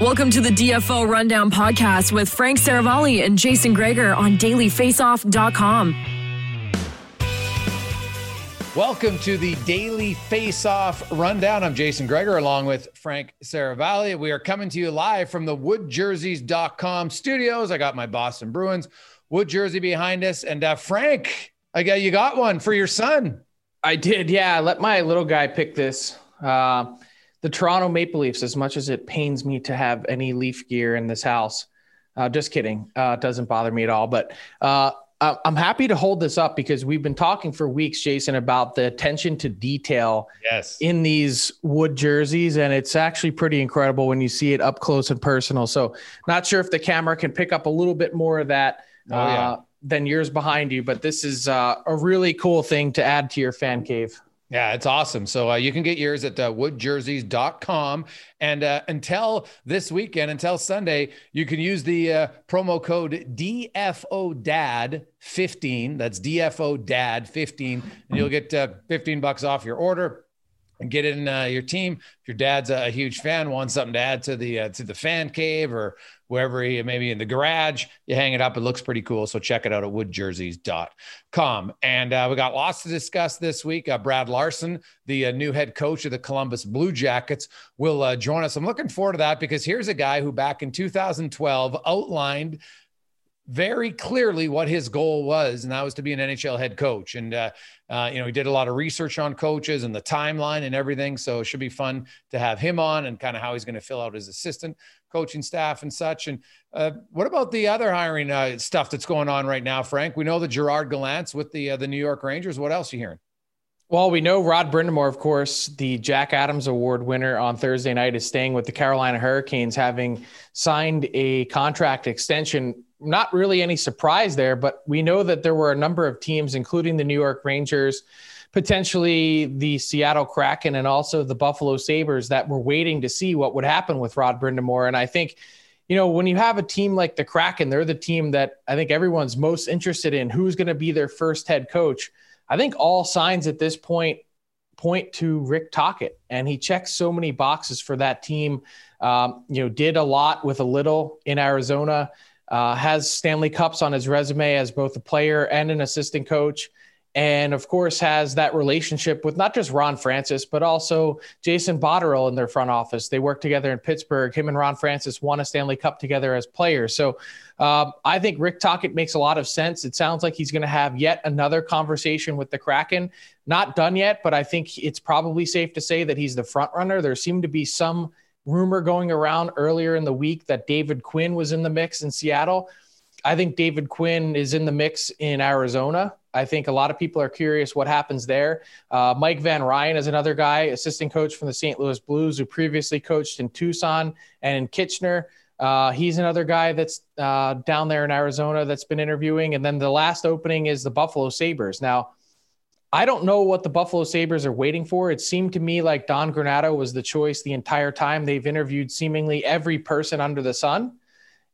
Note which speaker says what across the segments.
Speaker 1: Welcome to the DFO Rundown podcast with Frank Seravalli and Jason Gregor on dailyfaceoff.com.
Speaker 2: Welcome to the Daily Face Off Rundown. I'm Jason Gregor along with Frank Seravalli. We are coming to you live from the woodjerseys.com studios. I got my Boston Bruins wood jersey behind us. And uh, Frank, I got you got one for your son.
Speaker 3: I did. Yeah. I let my little guy pick this. Uh, the Toronto Maple Leafs, as much as it pains me to have any Leaf gear in this house. Uh, just kidding. Uh, it doesn't bother me at all. But uh, I'm happy to hold this up because we've been talking for weeks, Jason, about the attention to detail
Speaker 2: yes.
Speaker 3: in these wood jerseys. And it's actually pretty incredible when you see it up close and personal. So, not sure if the camera can pick up a little bit more of that.
Speaker 2: Oh, yeah.
Speaker 3: uh, than yours behind you, but this is uh, a really cool thing to add to your fan cave.
Speaker 2: Yeah, it's awesome. So uh, you can get yours at uh, woodjerseys.com. And uh, until this weekend, until Sunday, you can use the uh, promo code DFODAD15. That's DFODAD15. And you'll get uh, 15 bucks off your order and get in uh, your team. If your dad's a, huge fan, wants something to add to the uh, to the fan cave or wherever he maybe in the garage, you hang it up. It looks pretty cool. So check it out at woodjerseys.com. And uh, we got lots to discuss this week. Uh, Brad Larsen, the uh, new head coach of the Columbus Blue Jackets, will uh, join us. I'm looking forward to that because here's a guy who back in 2012 outlined very clearly what his goal was, and that was to be an NHL head coach. And uh, uh, you know, he did a lot of research on coaches and the timeline and everything. So it should be fun to have him on and kind of how he's going to fill out his assistant coaching staff and such. And uh, what about the other hiring uh, stuff that's going on right now, Frank? We know that Gerard Gallant's with the uh, the New York Rangers. What else are you hearing?
Speaker 3: Well, we know Rod Brind'Amour, of course, the Jack Adams Award winner on Thursday night, is staying with the Carolina Hurricanes, having signed a contract extension not really any surprise there, but we know that there were a number of teams, including the New York Rangers, potentially the Seattle Kraken, and also the Buffalo Sabres that were waiting to see what would happen with Rod Brind'Amour. And I think, you know, when you have a team like the Kraken, they're the team that I think everyone's most interested in who's going to be their first head coach. I think all signs at this point point to Rick Tocchet, and he checks so many boxes for that team. Um, you know, did a lot with a little in Arizona uh, has Stanley Cups on his resume as both a player and an assistant coach. and of course has that relationship with not just Ron Francis, but also Jason Botterill in their front office. They work together in Pittsburgh. Him and Ron Francis won a Stanley Cup together as players. So um, I think Rick Tocchet makes a lot of sense. It sounds like he's going to have yet another conversation with the Kraken. Not done yet, but I think it's probably safe to say that he's the front runner. There seemed to be some rumor going around earlier in the week that David Quinn was in the mix in Seattle. I think David Quinn is in the mix in Arizona. I think a lot of people are curious what happens there. Uh, Mike Van Ryn is another guy, assistant coach from the St. Louis Blues, who previously coached in Tucson and in Kitchener. Uh, he's another guy that's uh, down there in Arizona that's been interviewing. And then the last opening is the Buffalo Sabres. Now, I don't know what the Buffalo Sabres are waiting for. It seemed to me like Don Granato was the choice the entire time. They've interviewed seemingly every person under the sun.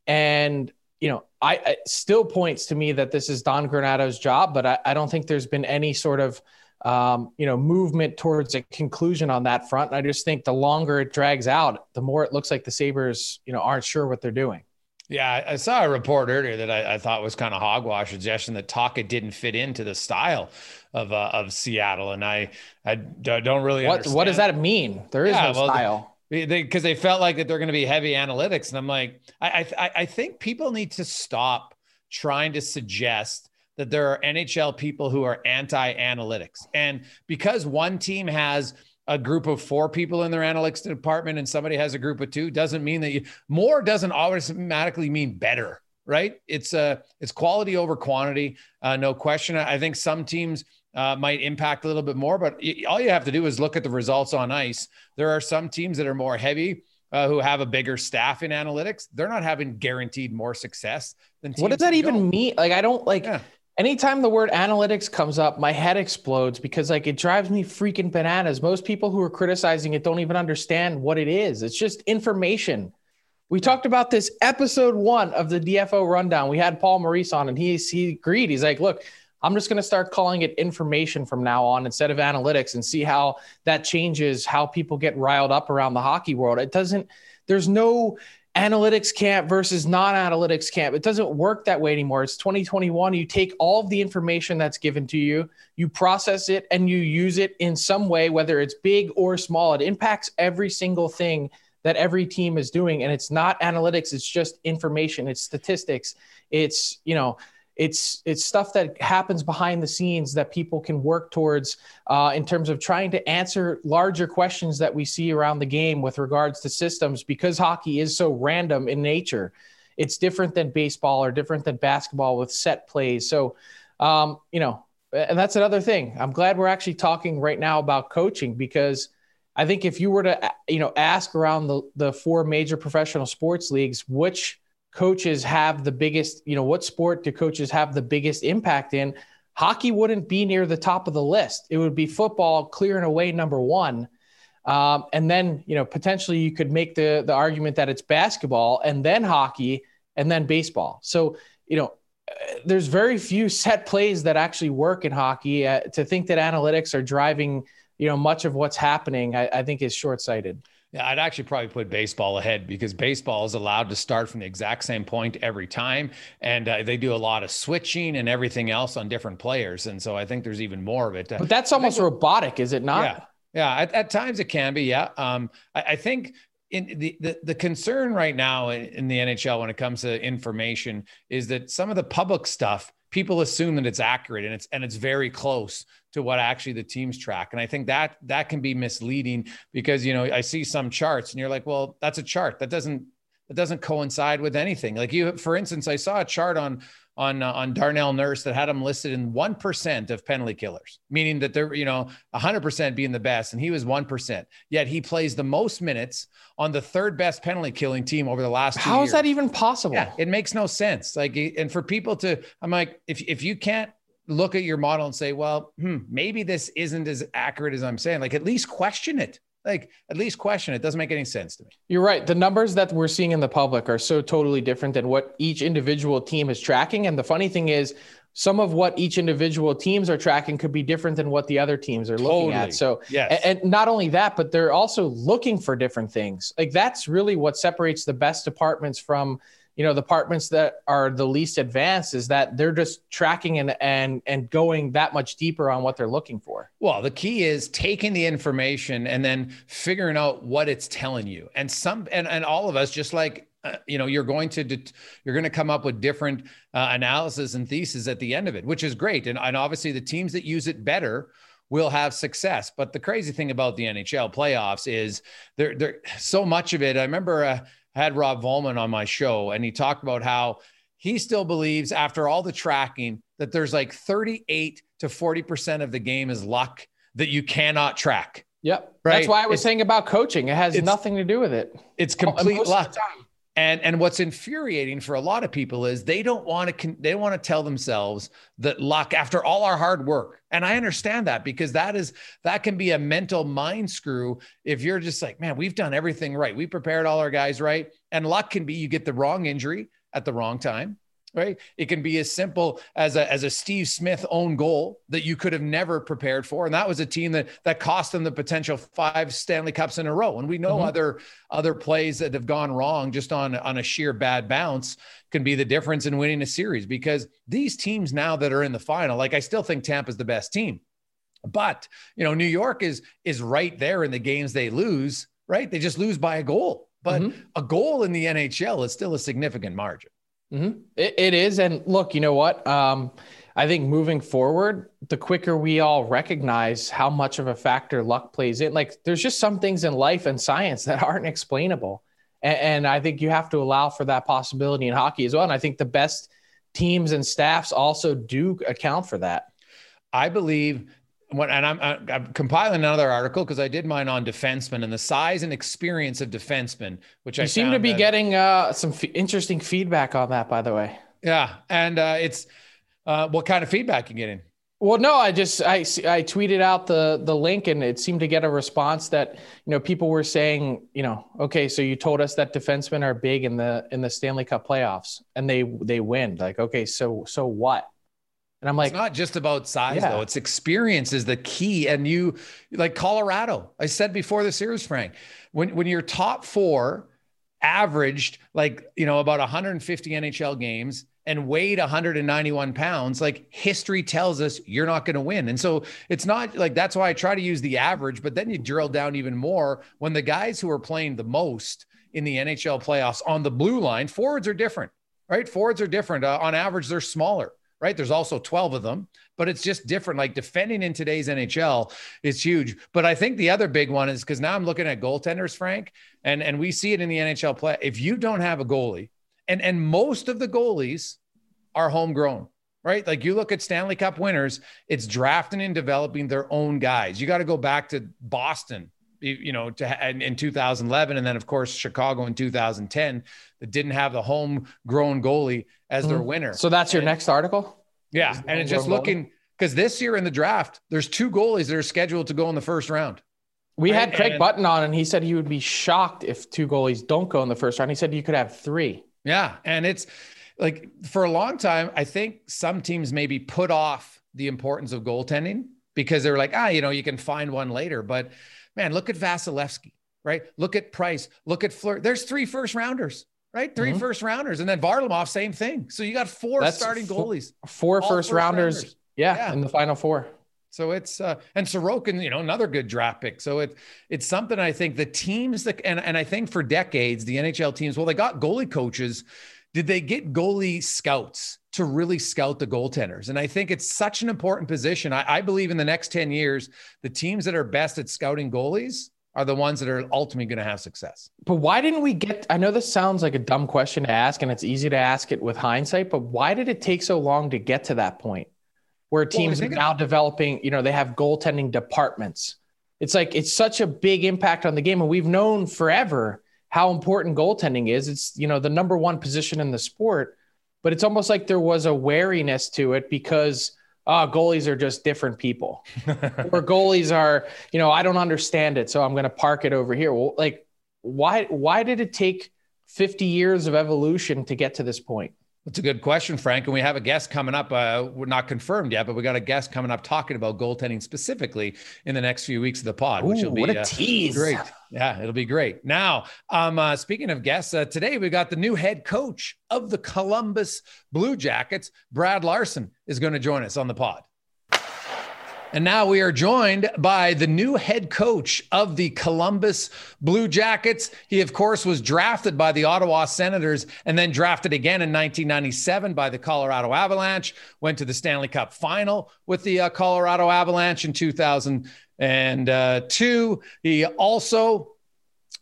Speaker 3: And you know, I, I still points to me that this is Don Granato's job, but I, I don't think there's been any sort of um, you know movement towards a conclusion on that front. And I just think the longer it drags out, the more it looks like the Sabres, you know, aren't sure what they're doing.
Speaker 2: Yeah, I saw a report earlier that I, I thought was kind of hogwash, suggestion that Tocchet didn't fit into the style of uh, of Seattle, and I I don't really.
Speaker 3: What what does that mean? There is yeah, no well, style
Speaker 2: because they, they, felt like that they're going to be heavy analytics, and I'm like, I, I I think people need to stop trying to suggest that there are NHL people who are anti analytics, and because one team has a group of four people in their analytics department and somebody has a group of two doesn't mean that you more doesn't automatically mean better right it's uh it's quality over quantity uh, no question i think some teams uh, might impact a little bit more. But all you have to do is look at the results on ice. There are some teams that are more heavy. Uh, who have a bigger staff in analytics, they're not having guaranteed more success than
Speaker 3: What does that even mean? Like, I don't like yeah. Anytime the word analytics comes up, my head explodes because like it drives me freaking bananas. Most people who are criticizing it don't even understand what it is. It's just information. We talked about this episode one of the DFO rundown. We had Paul Maurice on and he, he agreed. He's like, look, I'm just going to start calling it information from now on instead of analytics and see how that changes how people get riled up around the hockey world. It doesn't, there's no analytics camp versus non analytics camp. It doesn't work that way anymore. It's 2021. You take all of the information that's given to you, you process it, and you use it in some way, whether it's big or small. It impacts every single thing that every team is doing. And it's not analytics, it's just information, it's statistics, it's, you know, it's it's stuff that happens behind the scenes that people can work towards uh, in terms of trying to answer larger questions that we see around the game with regards to systems because hockey is so random in nature. It's different than baseball or different than basketball with set plays. So um, you know and that's another thing. I'm glad we're actually talking right now about coaching because i think if you were to you know ask around the, the four major professional sports leagues which coaches have the biggest, you know, what sport do coaches have the biggest impact in? Hockey wouldn't be near the top of the list. It would be football clear and away number one. Um, and then, you know, potentially you could make the, the argument that it's basketball and then hockey and then baseball. So, you know, there's very few set plays that actually work in hockey. Uh, to think that analytics are driving, you know, much of what's happening, I, I think is short sighted.
Speaker 2: Yeah, I'd actually probably put baseball ahead because baseball is allowed to start from the exact same point every time, and uh, they do a lot of switching and everything else on different players, and so I think there's even more of it.
Speaker 3: But that's almost robotic, is it not?
Speaker 2: Yeah, yeah. At, at times it can be. Yeah. Um, I, I think in the, the, the concern right now in, in, the NHL when it comes to information is that some of the public stuff people assume that it's accurate and it's and it's very close to what actually the teams track. And I think that that can be misleading because you know I see some charts and you're like, well, that's a chart that doesn't that doesn't coincide with anything. Like you, for instance, I saw a chart on on uh, on Darnell Nurse that had him listed in one percent of penalty killers, meaning that they're you know hundred percent being the best, and he was one percent. Yet he plays the most minutes on the third best penalty killing team over the last.
Speaker 3: How
Speaker 2: years.
Speaker 3: is that even possible?
Speaker 2: Yeah, it makes no sense. Like, and for people to, I'm like, if if you can't look at your model and say, well, hmm, maybe this isn't as accurate as I'm saying. Like, at least question it. Like, at least question it. Doesn't make any sense to me.
Speaker 3: You're right. The numbers that we're seeing in the public are so totally different than what each individual team is tracking. And the funny thing is, some of what each individual teams are tracking could be different than what the other teams are looking totally. at. So, yes. and, and not only that, but they're also looking for different things. Like that's really what separates the best departments from you know, the departments that are the least advanced is that they're just tracking and and and going that much deeper on what they're looking for.
Speaker 2: Well, the key is taking the information and then figuring out what it's telling you. And some and, and all of us, just like uh, you know, you're going to det- you're going to come up with different uh, analysis and theses at the end of it, which is great. And, and obviously, the teams that use it better will have success. But the crazy thing about the NHL playoffs is there, there so much of it. I remember uh, had Rob Vollman on my show, and he talked about how he still believes, after all the tracking, that there's like 38 to 40 percent of the game is luck that you cannot track.
Speaker 3: Yep. Right. That's why I was it's, saying about coaching. It has nothing to do with it.
Speaker 2: It's complete luck. And and what's infuriating for a lot of people is they don't want to they want to tell themselves that luck after all our hard work. And I understand that because that is that can be a mental mind screw if you're just like, man, we've done everything right. We prepared all our guys right. And luck can be you get the wrong injury at the wrong time right? It can be as simple as a, as a Steve Smith own goal that you could have never prepared for. And that was a team that, that cost them the potential five Stanley Cups in a row. And we know mm-hmm. other, other plays that have gone wrong just on, on a sheer bad bounce can be the difference in winning a series because these teams now that are in the final, like I still think Tampa's the best team, but you know, New York is, is right there in the games they lose, right? They just lose by a goal, but mm-hmm. a goal in the NHL is still a significant margin.
Speaker 3: Mm-hmm. It, it is. And look, you know what? Um, I think moving forward, the quicker we all recognize how much of a factor luck plays in, like there's just some things in life and science that aren't explainable. And, and I think you have to allow for that possibility in hockey as well. And I think the best teams and staffs also do account for that.
Speaker 2: I believe when, and I'm, I'm compiling another article because I did mine on defensemen and the size and experience of defensemen, which
Speaker 3: you
Speaker 2: I
Speaker 3: seem to be that, getting uh, some f- interesting feedback on that, by the way.
Speaker 2: Yeah, and uh, it's uh, what kind of feedback you getting?
Speaker 3: Well, no, I just I I tweeted out the the link and it seemed to get a response that you know people were saying you know okay so you told us that defensemen are big in the in the Stanley Cup playoffs and they they win like okay so so what and I'm like,
Speaker 2: it's not just about size yeah. though. It's experience is the key. And you like Colorado. I said before the series, Frank, when when your top four averaged like you know about 150 NHL games and weighed 191 pounds, like history tells us you're not going to win. And so it's not like that's why I try to use the average, but then you drill down even more when the guys who are playing the most in the NHL playoffs on the blue line, forwards are different, right? Forwards are different. Uh, on average, they're smaller right? There's also 12 of them, but it's just different. Like defending in today's NHL is huge. But I think the other big one is because now I'm looking at goaltenders, Frank, and, and we see it in the NHL play. If you don't have a goalie, and, and most of the goalies are homegrown, right? Like you look at Stanley Cup winners, it's drafting and developing their own guys. You got to go back to Boston you know, to, in 2011, and then of course Chicago in 2010 that didn't have the homegrown goalie as mm-hmm. their winner.
Speaker 3: So that's your and, next article.
Speaker 2: Yeah, and it's just looking because this year in the draft, there's two goalies that are scheduled to go in the first round.
Speaker 3: We right? had Craig and, Button on, and he said he would be shocked if two goalies don't go in the first round. He said you could have three.
Speaker 2: Yeah, and it's like for a long time, I think some teams maybe put off the importance of goaltending because they're like, ah, you know, you can find one later, but Man, look at Vasilevskiy, right? Look at Price. Look at Fleury. There's three first rounders, right? 3 mm-hmm. first rounders, and then Varlamov, same thing. So you got four That's starting goalies,
Speaker 3: four first, first rounders, rounders. Yeah, yeah, in the final four.
Speaker 2: So it's uh, and Sorokin, you know, another good draft pick. So it it's something I think the teams that and and I think for decades the NHL teams, well, they got goalie coaches. Did they get goalie scouts? to really scout the goaltenders. And I think it's such an important position. I, I, believe in the next 10 years, the teams that are best at scouting goalies are the ones that are ultimately going to have success.
Speaker 3: But why didn't we get? I know this sounds like a dumb question to ask, and it's easy to ask it with hindsight, but why did it take so long to get to that point where teams well, are now developing, you know, they have goaltending departments? It's like it's such a big impact on the game, and we've known forever how important goaltending is. It's, you know, the number one position in the sport but it's almost like there was a wariness to it because uh, goalies are just different people. or goalies are, you know, I don't understand it, so I'm going to park it over here. Well, like, why why did it take 50 years of evolution to get to this point?
Speaker 2: That's a good question, Frank. And we have a guest coming up. Uh, we're not confirmed yet, but we got a guest coming up talking about goaltending specifically in the next few weeks of the pod,
Speaker 3: Ooh,
Speaker 2: which will be
Speaker 3: what a
Speaker 2: uh,
Speaker 3: tease.
Speaker 2: great. Yeah, it'll be great. Now, um, uh, speaking of guests, uh, today we got the new head coach of the Columbus Blue Jackets, Brad Larsen, is going to join us on the pod. And now we are joined by the new head coach of the Columbus Blue Jackets. He, of course, was drafted by the Ottawa Senators and then drafted again in 1997 by the Colorado Avalanche. Went to the Stanley Cup final with the uh, Colorado Avalanche in 2002. Uh, he also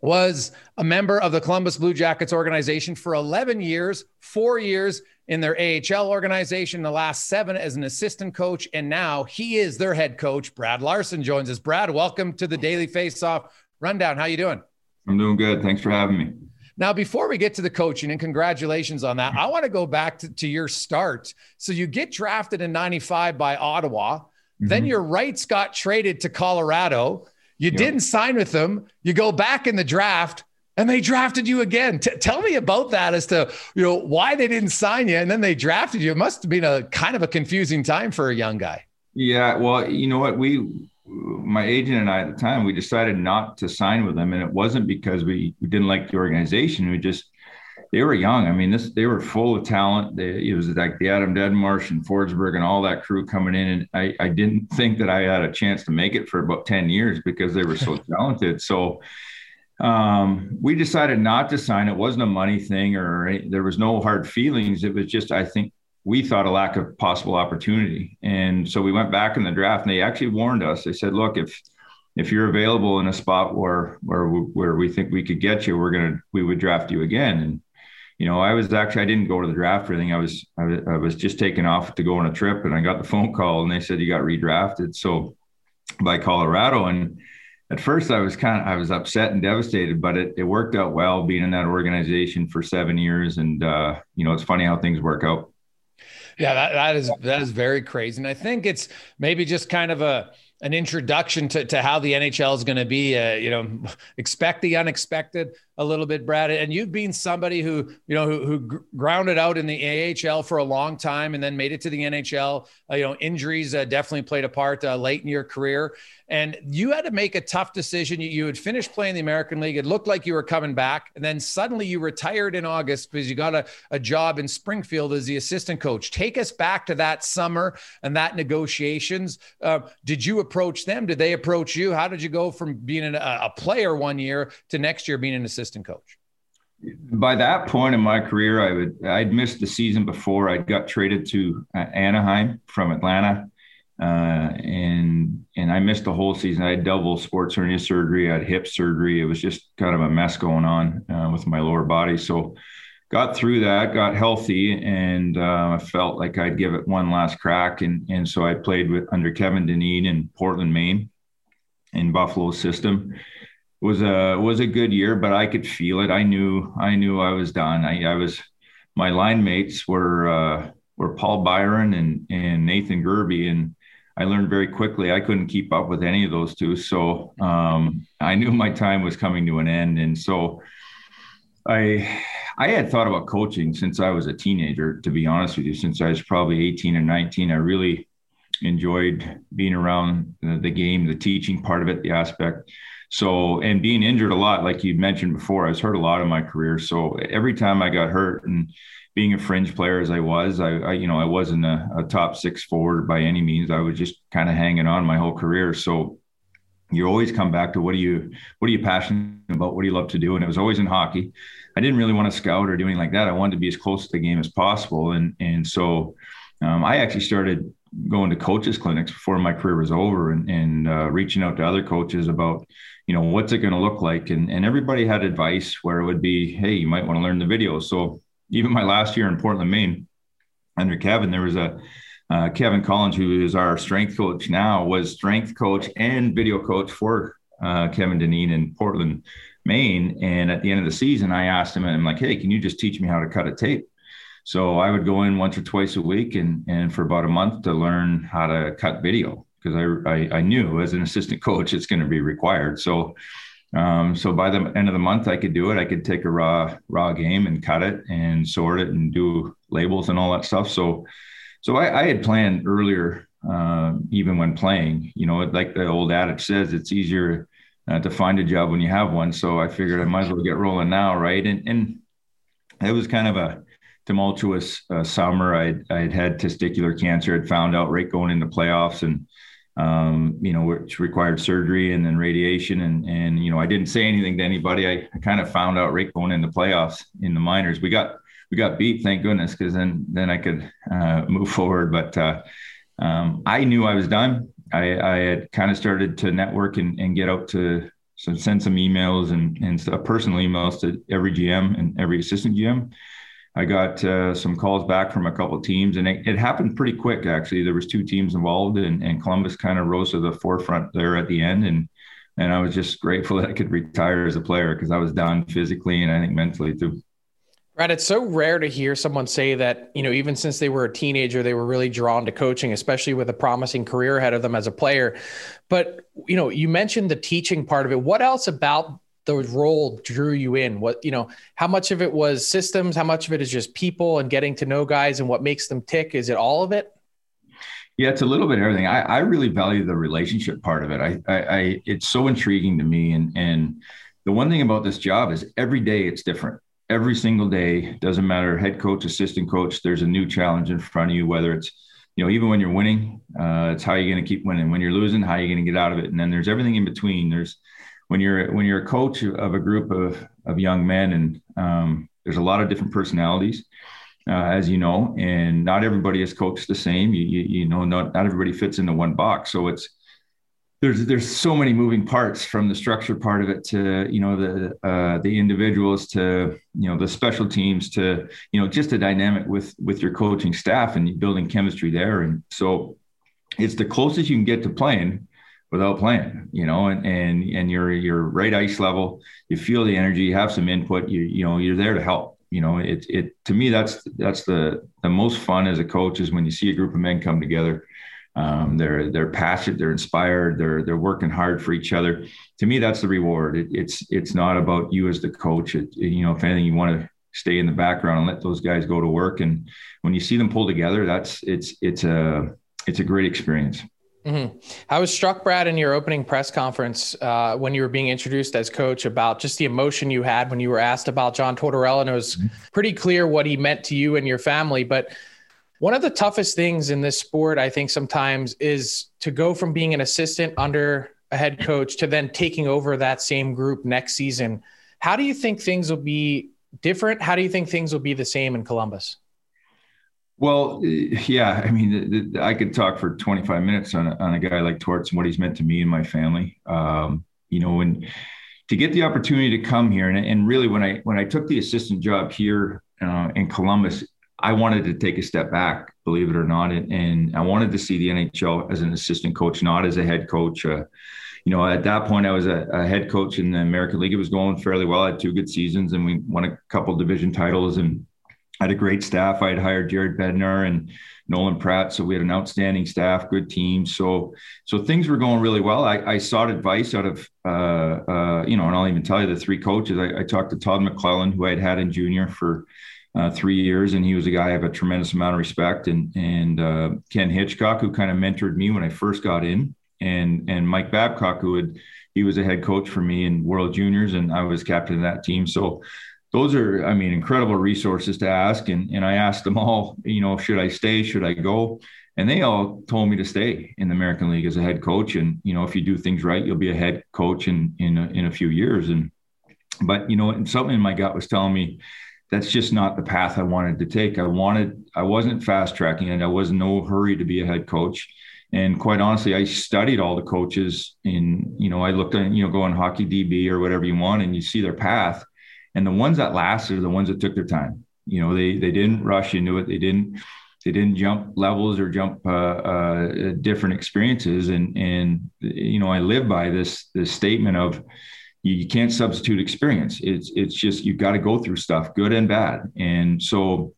Speaker 2: was a member of the Columbus Blue Jackets organization for 11 years, four years in their AHL organization, the last seven as an assistant coach, and now he is their head coach. Brad Larsen joins us. Brad, welcome to the Daily Faceoff Rundown. How you doing?
Speaker 4: I'm doing good. Thanks for having me.
Speaker 2: Now, before we get to the coaching, and congratulations on that, I want to go back to, to your start. So you get drafted in 95 by Ottawa. Mm-hmm. Then your rights got traded to Colorado. You yep. didn't sign with them. You go back in the draft and they drafted you again. T- tell me about that as to you know why they didn't sign you and then they drafted you. It must have been a kind of a confusing time for a young guy.
Speaker 4: Yeah, well, you know what we my agent and I at the time we decided not to sign with them and it wasn't because we, we didn't like the organization. We just they were young. I mean, this they were full of talent. They, it was like the Adam Deadmarsh and Forsberg and all that crew coming in, and I, I didn't think that I had a chance to make it for about ten years because they were so talented. So um, we decided not to sign. It wasn't a money thing, or any, there was no hard feelings. It was just I think we thought a lack of possible opportunity, and so we went back in the draft, and they actually warned us. They said, "Look, if if you're available in a spot where where where we think we could get you, we're gonna we would draft you again." And you know, I was actually I didn't go to the draft or anything. I was I was, I was just taking off to go on a trip, and I got the phone call, and they said you got redrafted. So by Colorado, and at first I was kind of I was upset and devastated, but it it worked out well being in that organization for seven years, and uh, you know, it's funny how things work out.
Speaker 2: Yeah, that, that is that is very crazy, and I think it's maybe just kind of a an introduction to, to how the NHL is going to be. Uh, you know, expect the unexpected a little bit, Brad. And you've been somebody who you know who, who grounded out in the AHL for a long time and then made it to the NHL. Uh, you know, injuries uh, definitely played a part uh, late in your career, and you had to make a tough decision. You, you had finished playing the American League. It looked like you were coming back, and then suddenly you retired in August because you got a, a job in Springfield as the assistant coach. Take us back to that summer and that negotiations. Uh, did you approach them? Did they approach you? How did you go from being a, a player one year to next year being an assistant? Assistant coach?
Speaker 4: By that point in my career, I would I'd missed the season before. I got traded to uh, Anaheim from Atlanta, uh, and and I missed the whole season. I had double sports hernia surgery. I had hip surgery. It was just kind of a mess going on uh, with my lower body. So got through that, got healthy, and uh, felt like I'd give it one last crack. And and so I played with under Kevin Dineen in Portland, Maine, in Buffalo system was a was a good year, but I could feel it. I knew I knew I was done. I, I was my line mates were uh, were Paul Byron and and Nathan Gerbe, and I learned very quickly I couldn't keep up with any of those two. So um, I knew my time was coming to an end, and so I I had thought about coaching since I was a teenager. To be honest with you, since I was probably 18 or 19, I really enjoyed being around the, the game, the teaching part of it, the aspect. So, and being injured a lot, like you mentioned before, I was hurt a lot in my career. So every time I got hurt and being a fringe player as I was, I, I you know, I wasn't a, a, top six forward by any means. I was just kind of hanging on my whole career. So you always come back to what do you, what are you passionate about? What do you love to do? And it was always in hockey. I didn't really want to scout or do anything like that. I wanted to be as close to the game as possible. And, and so um, I actually started going to coaches clinics before my career was over and, and uh, reaching out to other coaches about, you know, what's it going to look like? And, and everybody had advice where it would be, hey, you might want to learn the video. So even my last year in Portland, Maine, under Kevin, there was a uh, Kevin Collins, who is our strength coach now, was strength coach and video coach for uh, Kevin Dineen in Portland, Maine. And at the end of the season, I asked him, and I'm like, hey, can you just teach me how to cut a tape? So I would go in once or twice a week and, and for about a month to learn how to cut video because I, I, I, knew as an assistant coach it's going to be required. So Um, so by the end of the month, I could do it. I could take a raw raw game and cut it and sort it and do labels and all that stuff. So, so I, I had planned earlier, uh, even when playing. You know, like the old adage says, it's easier uh, to find a job when you have one. So I figured I might as well get rolling now, right? And and it was kind of a tumultuous uh, summer. I'd I'd had testicular cancer. I'd found out right going into playoffs and um, you know, which required surgery and then radiation. And, and, you know, I didn't say anything to anybody. I, I kind of found out right going into playoffs in the minors. We got, we got beat, thank goodness, because then, then I could uh, move forward. But uh, um, I knew I was done. I, I had kind of started to network and, and get out to so send some emails and, and personal emails to every GM and every assistant GM I got uh, some calls back from a couple teams, and it, it, happened pretty quick. Actually, there was two teams involved, and, and Columbus kind of rose to the forefront there at the end, and and I was just grateful that I could retire as a player because I was done physically and I think mentally too.
Speaker 3: Right. It's so rare to hear someone say that, you know, even since they were a teenager, they were really drawn to coaching, especially with a promising career ahead of them as a player. But, you know, you mentioned the teaching part of it. What else about the role drew you in? What, you know, how much of it was systems? How much of it is just people and getting to know guys and what makes them tick? Is it all of it?
Speaker 4: Yeah, it's a little bit everything. I, I really value the relationship part of it. I, I, I, it's so intriguing to me. And, and the one thing about this job is every day it's different. Every single day, doesn't matter head coach, assistant coach, there's a new challenge in front of you, whether it's, you know, even when you're winning, uh, it's how you're going to keep winning. When you're losing, how you're going to get out of it. And then there's everything in between. There's, when you're when you're a coach of a group of of young men, and um, there's a lot of different personalities, uh, as you know, and not everybody is coached the same. You you, you know, not not everybody fits into one box. So it's there's there's so many moving parts from the structure part of it to you know the uh, the individuals to you know the special teams to you know just a dynamic with with your coaching staff and building chemistry there and so it's the closest you can get to playing without playing, you know, and and and you're you're right ice level. You feel the energy, you have some input. You you know you're there to help. You know, it it to me that's that's the the most fun as a coach is when you see a group of men come together. Um, they're they're passionate, they're inspired, they're they're working hard for each other. To me, that's the reward. It, it's it's not about you as the coach. It, you know, if anything, you want to stay in the background and let those guys go to work. And when you see them pull together, that's it's it's a it's a great experience.
Speaker 3: Mm-hmm. I was struck, Brad, in your opening press conference uh, when you were being introduced as coach about just the emotion you had when you were asked about John Tortorella. And it was mm-hmm. pretty clear what he meant to you and your family. But one of the toughest things in this sport, I think, sometimes is to go from being an assistant under a head coach to then taking over that same group next season. How do you think things will be different? How do you think things will be the same in Columbus?
Speaker 4: Well, yeah, I mean, I could talk for 25 minutes on a, on a guy like Torts and what he's meant to me and my family. Um, you know, and to get the opportunity to come here, and, and really when I when I took the assistant job here uh, in Columbus, I wanted to take a step back, believe it or not, and, and I wanted to see the NHL as an assistant coach, not as a head coach. Uh, you know, at that point, I was a, a, head coach in the American League. It was going fairly well. I had two good seasons, and we won a couple division titles and I had a great staff. I had hired Jared Bednar and Nolan Pratt, so we had an outstanding staff, good team. So, so things were going really well. I, I sought advice out of, uh, uh, you know, and I'll even tell you the three coaches. I, I talked to Todd McLellan, who I had had in junior for uh, three years, and he was a guy I have a tremendous amount of respect. And and uh, Ken Hitchcock, who kind of mentored me when I first got in, and and Mike Babcock, who had he was a head coach for me in World Juniors, and I was captain of that team. So those are, I mean, incredible resources to ask. And, and I asked them all, you know, should I stay? Should I go? And they all told me to stay in the American League as a head coach. And, you know, if you do things right, you'll be a head coach in, in, a, in a few years. And, but, you know, something in my gut was telling me that's just not the path I wanted to take. I wanted, I wasn't fast tracking and I was in no hurry to be a head coach. And quite honestly, I studied all the coaches in, you know, I looked at, you know, go on hockey DB or whatever you want, and you see their path and the ones that lasted are the ones that took their time. You know, they they didn't rush into it. They didn't they didn't jump levels or jump uh, uh, different experiences. And and you know, I live by this this statement of you, can't substitute experience. It's it's just you've got to go through stuff, good and bad. And so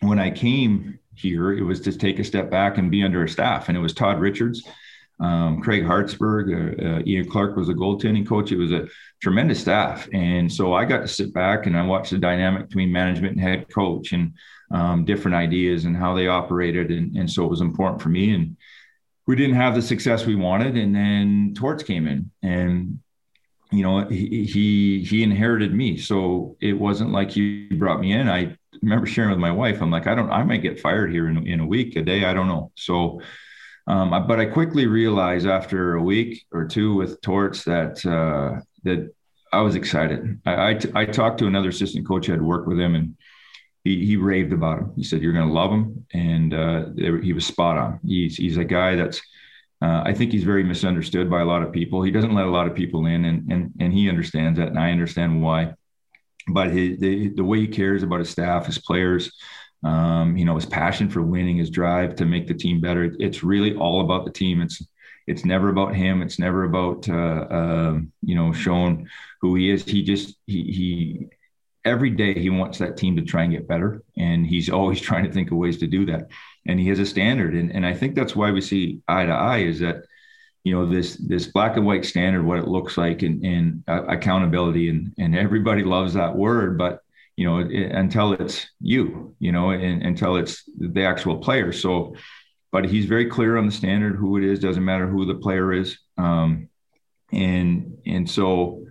Speaker 4: when I came here, it was to take a step back and be under a staff. And it was Todd Richards um, Craig Hartsburg, uh, uh, Ian Clark was a goaltending coach. It was a tremendous staff, and so I got to sit back and I watched the dynamic between management and head coach and um, different ideas and how they operated, and, and so it was important for me. And we didn't have the success we wanted, and then Torts came in, and you know he he, he inherited me, so it wasn't like he brought me in. I remember sharing with my wife, I'm like, I don't, I might get fired here in, in a week, a day, I don't know. So um, but I quickly realized after a week or two with Torts that uh, that I was excited. I, I, talked to another assistant coach I had worked with him, and he, he raved about him. He said, "You're going to love him," and uh, he was spot on. He's he's a guy that's uh, I think he's very misunderstood by a lot of people. He doesn't let a lot of people in, and and and he understands that, and I understand why. But the the way he cares about his staff, his players, um, you know, his passion for winning, his drive to make the team better. It's really all about the team. It's it's never about him. It's never about uh, uh, you know showing who he is. He just he he every day he wants that team to try and get better, and he's always trying to think of ways to do that. And he has a standard, and and I think that's why we see eye to eye is that you know this this black and white standard, what it looks like, and, and uh, accountability, and and everybody loves that word, but you know, it, until it's you, you know, and, until it's the actual player. So, but he's very clear on the standard, who it is, doesn't matter who the player is. Um, and, and so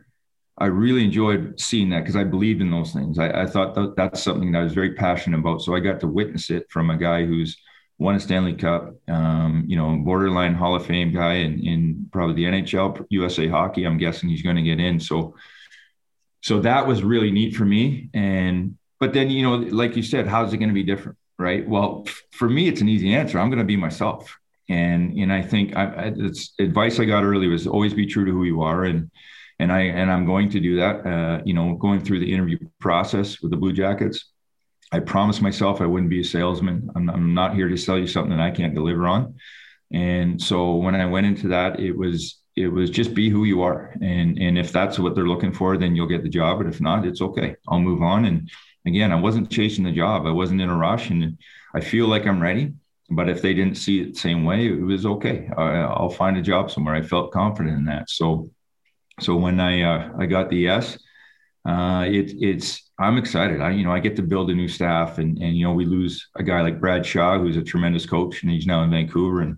Speaker 4: I really enjoyed seeing that because I believed in those things. I, I thought that that's something that I was very passionate about. So I got to witness it from a guy who's won a Stanley Cup, um, you know, borderline Hall of Fame guy in, in probably the NHL, USA hockey. I'm guessing he's going to get in. So, so that was really neat for me. And but then you know, like you said, how's it going to be different, right? Well, for me, it's an easy answer. I'm going to be myself, and and I think I, it's advice I got early was always be true to who you are, and and I and I'm going to do that. Uh, you know, going through the interview process with the Blue Jackets, I promised myself I wouldn't be a salesman. I'm, I'm not here to sell you something that I can't deliver on. And so when I went into that, it was it was just be who you are and and if that's what they're looking for then you'll get the job but if not it's okay i'll move on and again i wasn't chasing the job. I wasn't in a rush and i feel like i'm ready. But if they didn't see it the same way it was okay. I, will find a job somewhere. I felt confident in that. So so when i uh, i got the yes uh, it, it's i'm excited. I you know i get to build a new staff and and you know we lose a guy like brad shaw who's a tremendous coach and he's now in vancouver and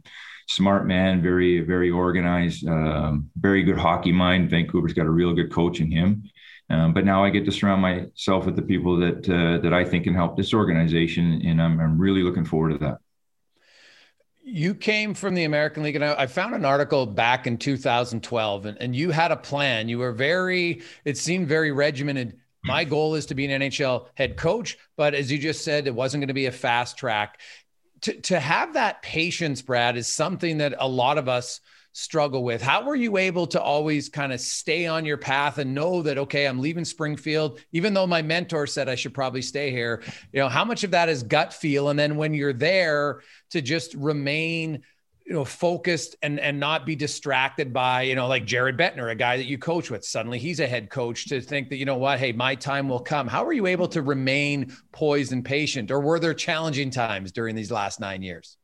Speaker 4: smart man, very very organized, um, very good hockey mind. Vancouver's got a real good coach in him. Um, but now I get to surround myself with the people that uh, that I think can help this organization, and I'm, I'm really looking forward to that.
Speaker 2: You came from the American League, and I, I found an article back in 2012, and, and you had a plan. You were very, it seemed very regimented. My goal is to be an NHL head coach, but as you just said, it wasn't going to be a fast track to, to have that patience, Brad, is something that a lot of us struggle with. How were you able to always kind of stay on your path and know that, okay, I'm leaving Springfield, even though my mentor said I should probably stay here? You know, how much of that is gut feel? And then when you're there to just remain you know focused and and not be distracted by you know like Jared Bednar, a guy that you coach with. Suddenly he's a head coach to think that you know what, hey, my time will come. How are you able to remain poised and patient, or were there challenging times during these last nine years?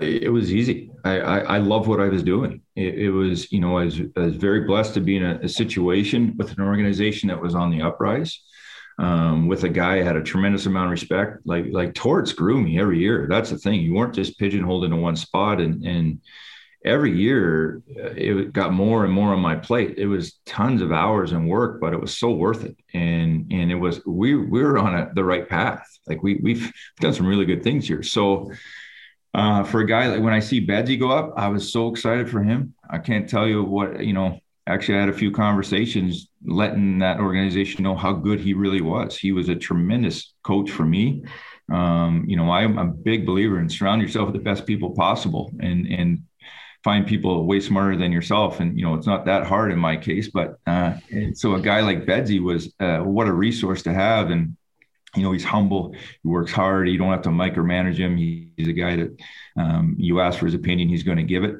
Speaker 4: It was easy. I, I, I love what I was doing. It, it, was, you know, I was, I was very blessed to be in a, a situation with an organization that was on the uprise um, with a guy I had a tremendous amount of respect. Like like Torts grew me every year. That's the thing. You weren't just pigeonholed into one spot, and and every year uh, it got more and more on my plate. It was tons of hours and work, but it was so worth it. And and it was we we were on a, the right path. Like we we've done some really good things here. So. Uh, for a guy like when I see Bedsy go up, I was so excited for him. I can't tell you what you know actually I had a few conversations letting that organization know how good he really was. He was a tremendous coach for me. Um, you know, I'm a big believer in surround yourself with the best people possible and and find people way smarter than yourself. And you know, it's not that hard in my case, but uh, so a guy like Bedsy was uh, what a resource to have. And you know, he's humble. He works hard. You don't have to micromanage him. he's a guy that um, you ask for his opinion, he's going to give it.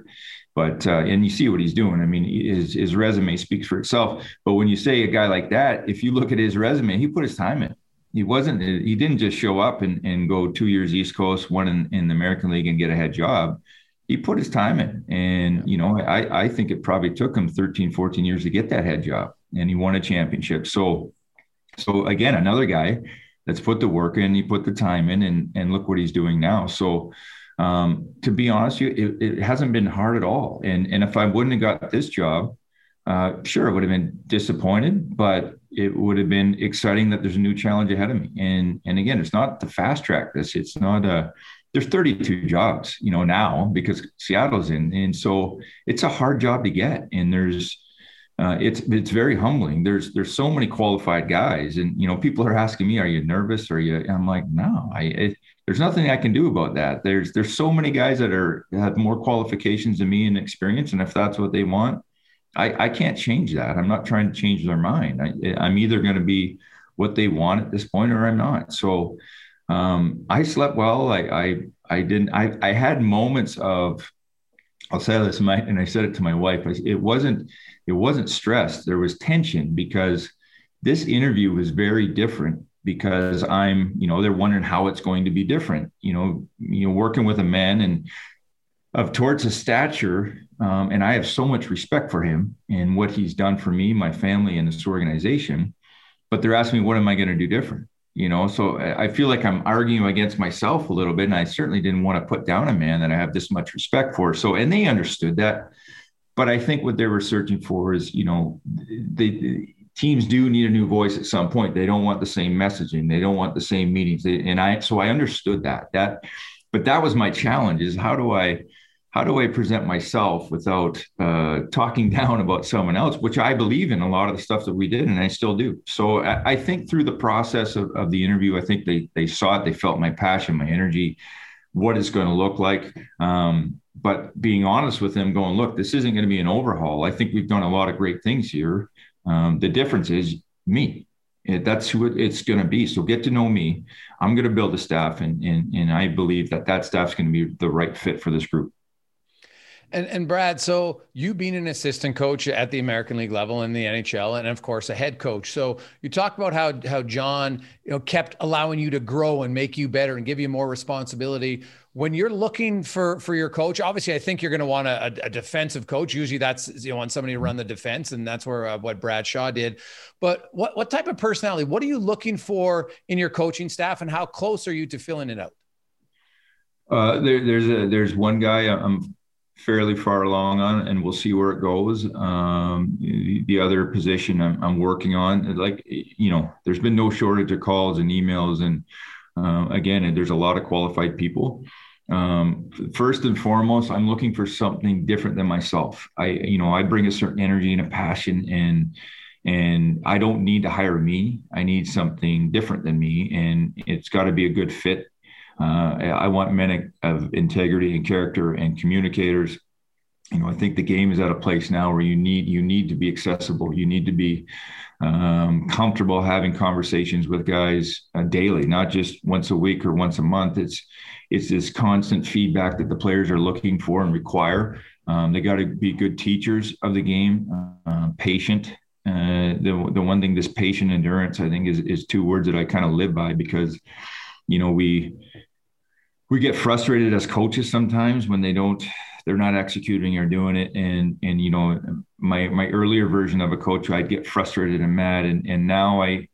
Speaker 4: But uh, and you see what he's doing. I mean, his his resume speaks for itself. But when you say a guy like that, if you look at his resume, he put his time in. He wasn't. He didn't just show up and, and go two years East Coast, one in, in the American League, and get a head job. he put his time in. And, you know, I, I think it probably took him 13, 14 years to get that head job and he won a championship. So, so again, another guy that's put the work in, he put the time in and, and look what he's doing now. So, um, to be honest, you, it, it, hasn't been hard at all. And, and if I wouldn't have got this job, uh, sure, I would have been disappointed, but it would have been exciting that there's a new challenge ahead of me. And, and again, it's not the fast track this, it's not a, there's 32 jobs, you know, now because Seattle's in, and so it's a hard job to get. And there's, uh, it's it's very humbling. There's there's so many qualified guys, and you know, people are asking me, "Are you nervous? Are you?" I'm like, "No, I." It, there's nothing I can do about that. There's there's so many guys that are have more qualifications than me and experience, and if that's what they want, I I can't change that. I'm not trying to change their mind. I, I'm either going to be what they want at this point, or I'm not. So um, I slept well. I, I, I didn't, I, I had moments of, I'll say this, my, and I said it to my wife, it wasn't, it wasn't stress. There was tension because this interview was very different because I'm, you know, they're wondering how it's going to be different, you know, you know, working with a man and of Torts' stature. Um, and I have so much respect for him and what he's done for me, my family, and this organization. But they're asking me, what am I going to do different? you know so i feel like i'm arguing against myself a little bit and i certainly didn't want to put down a man that i have this much respect for so and they understood that but i think what they were searching for is you know they teams do need a new voice at some point. They don't want the same messaging. They don't want the same meetings. They, and i so i understood that that but that was my challenge is how do i how do I present myself without uh, talking down about someone else, which I believe in a lot of the stuff that we did, and I still do. So I, I think through the process of, of, the interview, I think they they saw it, they felt my passion, my energy, what it's going to look like. Um, but being honest with them, going, look, this isn't going to be an overhaul. I think we've done a lot of great things here. Um, the difference is me. It, that's who it, it's going to be. So get to know me. I'm going to build a staff, and, and and I believe that that staff's going to be the right fit for this group.
Speaker 2: And and Brad, so you being an assistant coach at the American League level in the NHL, and of course a head coach. So you talk about how how John you know kept allowing you to grow and make you better and give you more responsibility. When you're looking for for your coach, obviously I think you're going to want a, a, defensive coach. Usually that's you know want somebody to run the defense, and that's where uh, what Brad Shaw did. But what what type of personality? What are you looking for in your coaching staff, and how close are you to filling it out?
Speaker 4: Uh, there, there's a there's one guy I'm fairly far along on, and we'll see where it goes. Um, the, the, other position I'm, I'm, working on, like you know, there's been no shortage of calls and emails, and uh, again, there's a lot of qualified people. Um, first and foremost, I'm looking for something different than myself. I, you know, I bring a certain energy and a passion, and and I don't need to hire me. I need something different than me, and it's got to be a good fit uh, I want men of integrity and character and communicators. You know, I think the game is at a place now where you need you need to be accessible. You need to be um, comfortable having conversations with guys uh, daily, not just once a week or once a month. It's it's this constant feedback that the players are looking for and require. Um, they got to be good teachers of the game, uh, patient. Uh, the the one thing, this patient endurance, I think, is is two words that I kind of live by because, you know, we we get frustrated as coaches sometimes when they don't they're not executing or doing it and and you know my my earlier version of a coach i'd get frustrated and mad and and now i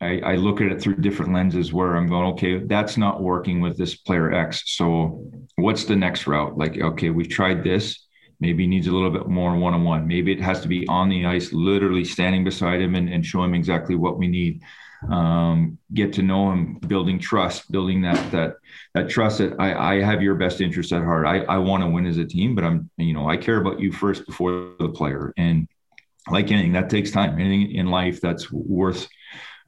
Speaker 4: I, I look at it through different lenses where I'm going, okay, that's not working with this player X. So what's the next route? Like, okay, we've tried this. Maybe needs a little bit more one on one. Maybe it has to be on the ice, literally standing beside him and, and show him exactly what we need um, get to know him, building trust, building that that that trust that I, I have your best interest at heart. I, I want to win as a team, but I'm you know I care about you first before the player. And like anything, that takes time. Anything in life that's worth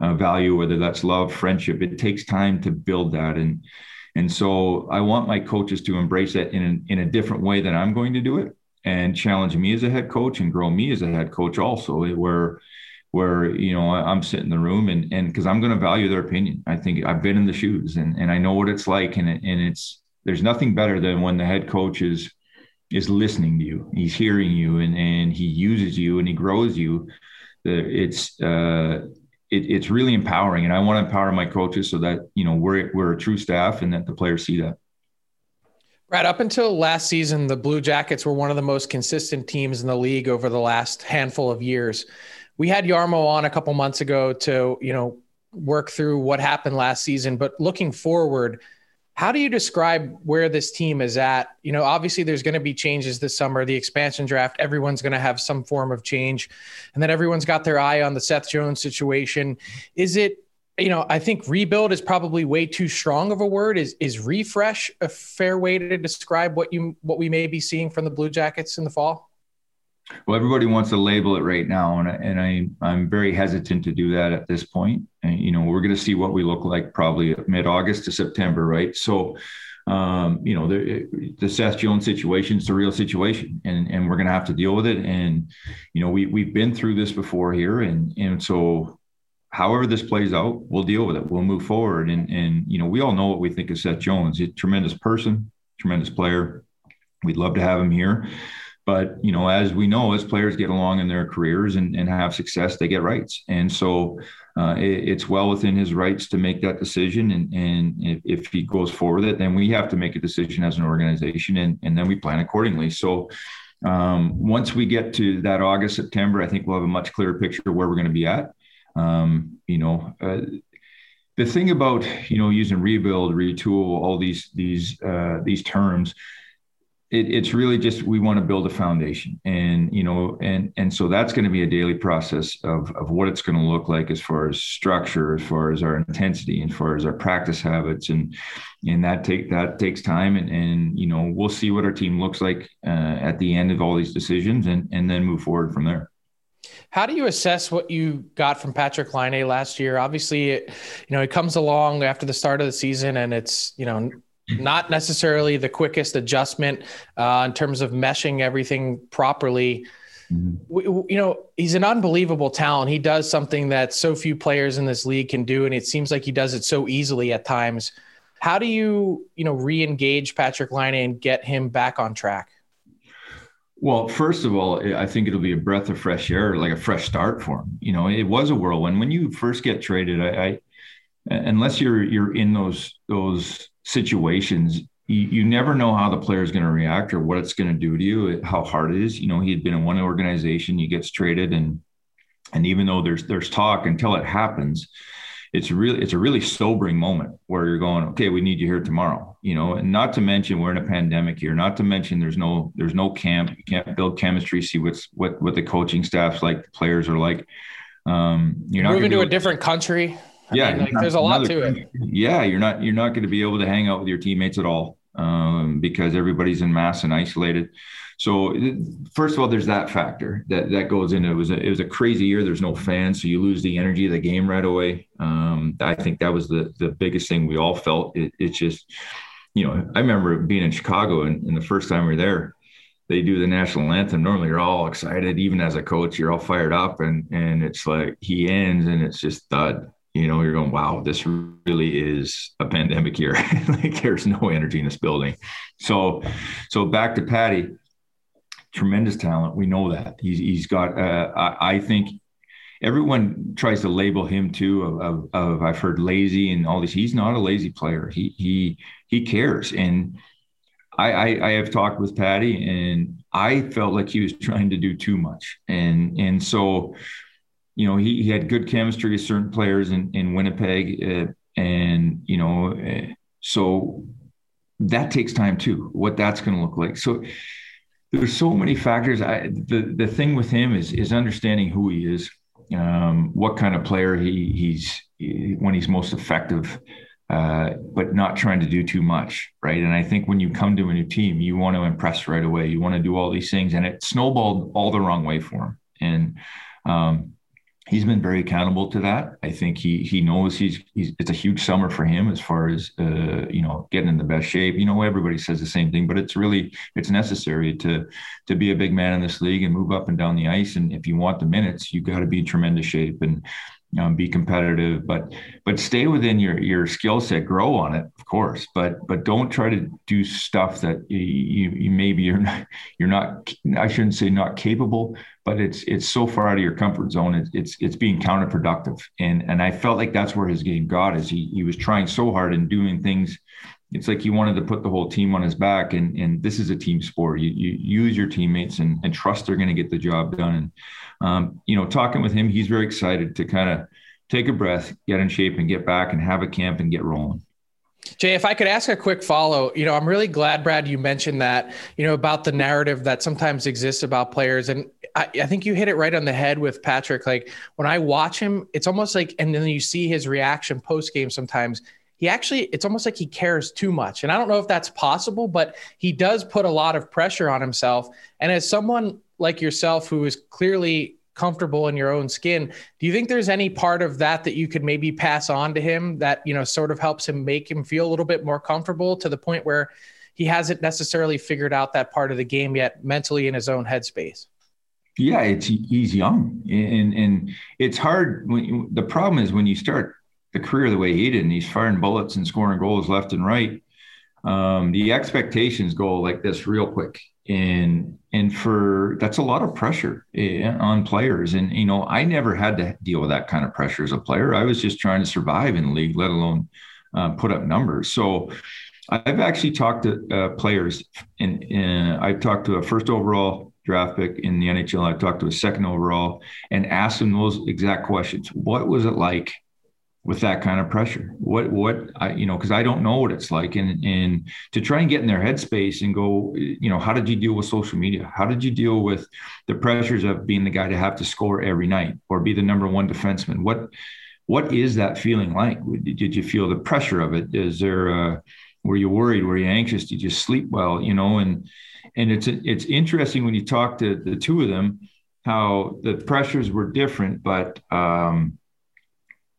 Speaker 4: uh, value, whether that's love, friendship, it takes time to build that. And and so I want my coaches to embrace that in a, in a different way than I'm going to do it, and challenge me as a head coach and grow me as a head coach also, where where you know I'm sitting in the room and and because I'm going to value their opinion. I think I've been in the shoes and and I know what it's like and and it's there's nothing better than when the head coach is is listening to you. He's hearing you and and he uses you and he grows you. It's uh it, it's really empowering and I want to empower my coaches so that you know we're we're a true staff and that the players see that.
Speaker 3: Right up until last season, the Blue Jackets were one of the most consistent teams in the league over the last handful of years. We had Jarmo on a couple months ago to, you know, work through what happened last season, but looking forward, how do you describe where this team is at? You know, obviously there's going to be changes this summer, the expansion draft, everyone's going to have some form of change. And then everyone's got their eye on the Seth Jones situation. Is it, you know, I think rebuild is probably way too strong of a word. Is is refresh a fair way to describe what you what we may be seeing from the Blue Jackets in the fall?
Speaker 4: Well, everybody wants to label it right now, and, and I I'm very hesitant to do that at this point. And, you know, we're going to see what we look like probably mid August to September, right? So, um, you know, the, the Seth Jones situation is a real situation, and and we're going to have to deal with it. And you know, we we've been through this before here, and and so however this plays out, we'll deal with it. We'll move forward, and and you know, we all know what we think of Seth Jones. He's a tremendous person, tremendous player. We'd love to have him here. But you know, as we know, as players get along in their careers and, and have success, they get rights, and so uh, it, it's well within his rights to make that decision. And, and if, if, he goes forward with it, then we have to make a decision as an organization, and, and then we plan accordingly. So um, once we get to that August September, I think we'll have a much clearer picture of where we're going to be at. Um, you know. Uh, the thing about you know using rebuild, retool, all these these uh, these terms, it, it's really just we want to build a foundation. And you know and and so that's going to be a daily process of of what it's going to look like as far as structure as far as our intensity as far as our practice habits. And and that take that takes time. And and you know we'll see what our team looks like uh, at the end of all these decisions and and then move forward from there.
Speaker 3: How do you assess what you got from Patrik Laine last year? Obviously, it, you know, it comes along after the start of the season and it's, you know, not necessarily the quickest adjustment uh, in terms of meshing everything properly. Mm-hmm. We, you know, he's an unbelievable talent. He does something that so few players in this league can do, and it seems like he does it so easily at times. How do you, you know, re-engage Patrik Laine and get him back on track?
Speaker 4: Well, first of all, I think it'll be a breath of fresh air, like a fresh start for him. You know, it was a whirlwind when you first get traded. I, I unless you're you're in those those situations, you, you never know how the player is going to react or what it's going to do to you, how hard it is. You know, he had been in one organization, he gets traded, and and even though there's there's talk until it happens, it's really it's a really sobering moment where you're going, okay, we need you here tomorrow. You know, and not to mention we're in a pandemic here. Not to mention there's no there's no camp. You can't build chemistry, see what's what what the coaching staff's like, the players are like. Um,
Speaker 3: you're not moving to a different country. I yeah, mean, like, there's a lot to it.
Speaker 4: Yeah, you're not you're not going to be able to hang out with your teammates at all um, because everybody's in mass and isolated. So first of all, there's that factor that that goes into it. Was a, it was a crazy year. There's no fans, so you lose the energy of the game right away. Um, I think that was the the biggest thing we all felt. It, it's just, you know, I remember being in Chicago and, and the first time we were there, they do the national anthem. Normally, you're all excited. Even as a coach, you're all fired up, and and it's like he ends, and it's just thud you know, you're going, wow, this really is a pandemic year. like there's no energy in this building. So, so back to Patty, tremendous talent. We know that he's, he's got, uh, I, I, think everyone tries to label him too of, of, of, I've heard lazy and all this. He's not a lazy player. He, he, he cares. And I, I, I have talked with Patty and I felt like he was trying to do too much. And, and so, you know, he, he had good chemistry with certain players in, in Winnipeg. Uh, and, you know, uh, so that takes time too, what that's going to look like. So there's so many factors. I, the, the thing with him is, is understanding who he is, um, what kind of player he, he's, when he's most effective, uh, but not trying to do too much, right? And I think when you come to a new team, you want to impress right away. You want to do all these things, and it snowballed all the wrong way for him. And um, he's been very accountable to that. I think he he knows he's he's it's a huge summer for him as far as uh, you know getting in the best shape. You know, everybody says the same thing, but it's really it's necessary to to be a big man in this league and move up and down the ice. And if you want the minutes, you got to be in tremendous shape and um, be competitive, but but stay within your your skill set, grow on it, course, but but don't try to do stuff that you, you, maybe you're not you're not I shouldn't say not capable, but it's it's so far out of your comfort zone. It's it's, it's being counterproductive, and and I felt like that's where his game got is he he was trying so hard and doing things it's like he wanted to put the whole team on his back. And and this is a team sport. You, you use your teammates and, and trust they're going to get the job done. And um, you know, talking with him, he's very excited to kind of take a breath, get in shape, and get back and have a camp and get rolling.
Speaker 3: Jay, if I could ask a quick follow, you know, I'm really glad, Brad, you mentioned that, you know, about the narrative that sometimes exists about players. And I, I, think you hit it right on the head with Patrik. Like when I watch him, it's almost like, and then you see his reaction post game sometimes. He actually, it's almost like he cares too much. And I don't know if that's possible, but he does put a lot of pressure on himself. And as someone like yourself, who is clearly comfortable in your own skin. Do you think there's any part of that that you could maybe pass on to him that, you know, sort of helps him make him feel a little bit more comfortable to the point where he hasn't necessarily figured out that part of the game yet mentally in his own headspace?
Speaker 4: Yeah, it's he's young and and it's hard when the problem is when you start the career the way he did and he's firing bullets and scoring goals left and right um, the expectations go like this real quick and and for that's a lot of pressure eh, on players. And you know i never had to deal with that kind of pressure as a player. I was just trying to survive in the league let alone uh, put up numbers. So i've actually talked to uh, players and i've talked to a first overall draft pick in the nhl i've talked to a second overall and asked them those exact questions. What was it like with that kind of pressure. What what i you know because i don't know what it's like and and to try and get in their headspace and go you know how did you deal with social media? How did you deal with the pressures of being the guy to have to score every night or be the number one defenseman? What what is that feeling like? Did you feel the pressure of it? Is there were you worried? Were you anxious? Did you sleep well? You know and and it's it's interesting when you talk to the two of them how the pressures were different but um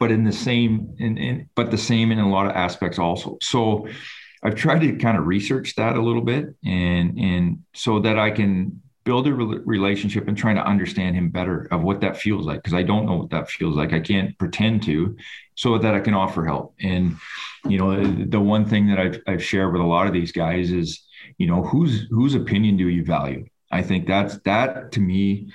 Speaker 4: but in the same in, in but the same in a lot of aspects also. So i've tried to kind of research that a little bit and and so that i can build a re- relationship and trying to understand him better of what that feels like because i don't know what that feels like. I can't pretend to so that i can offer help. And you know the one thing that i've, I've shared with a lot of these guys is you know whose whose opinion do you value? I think that's that to me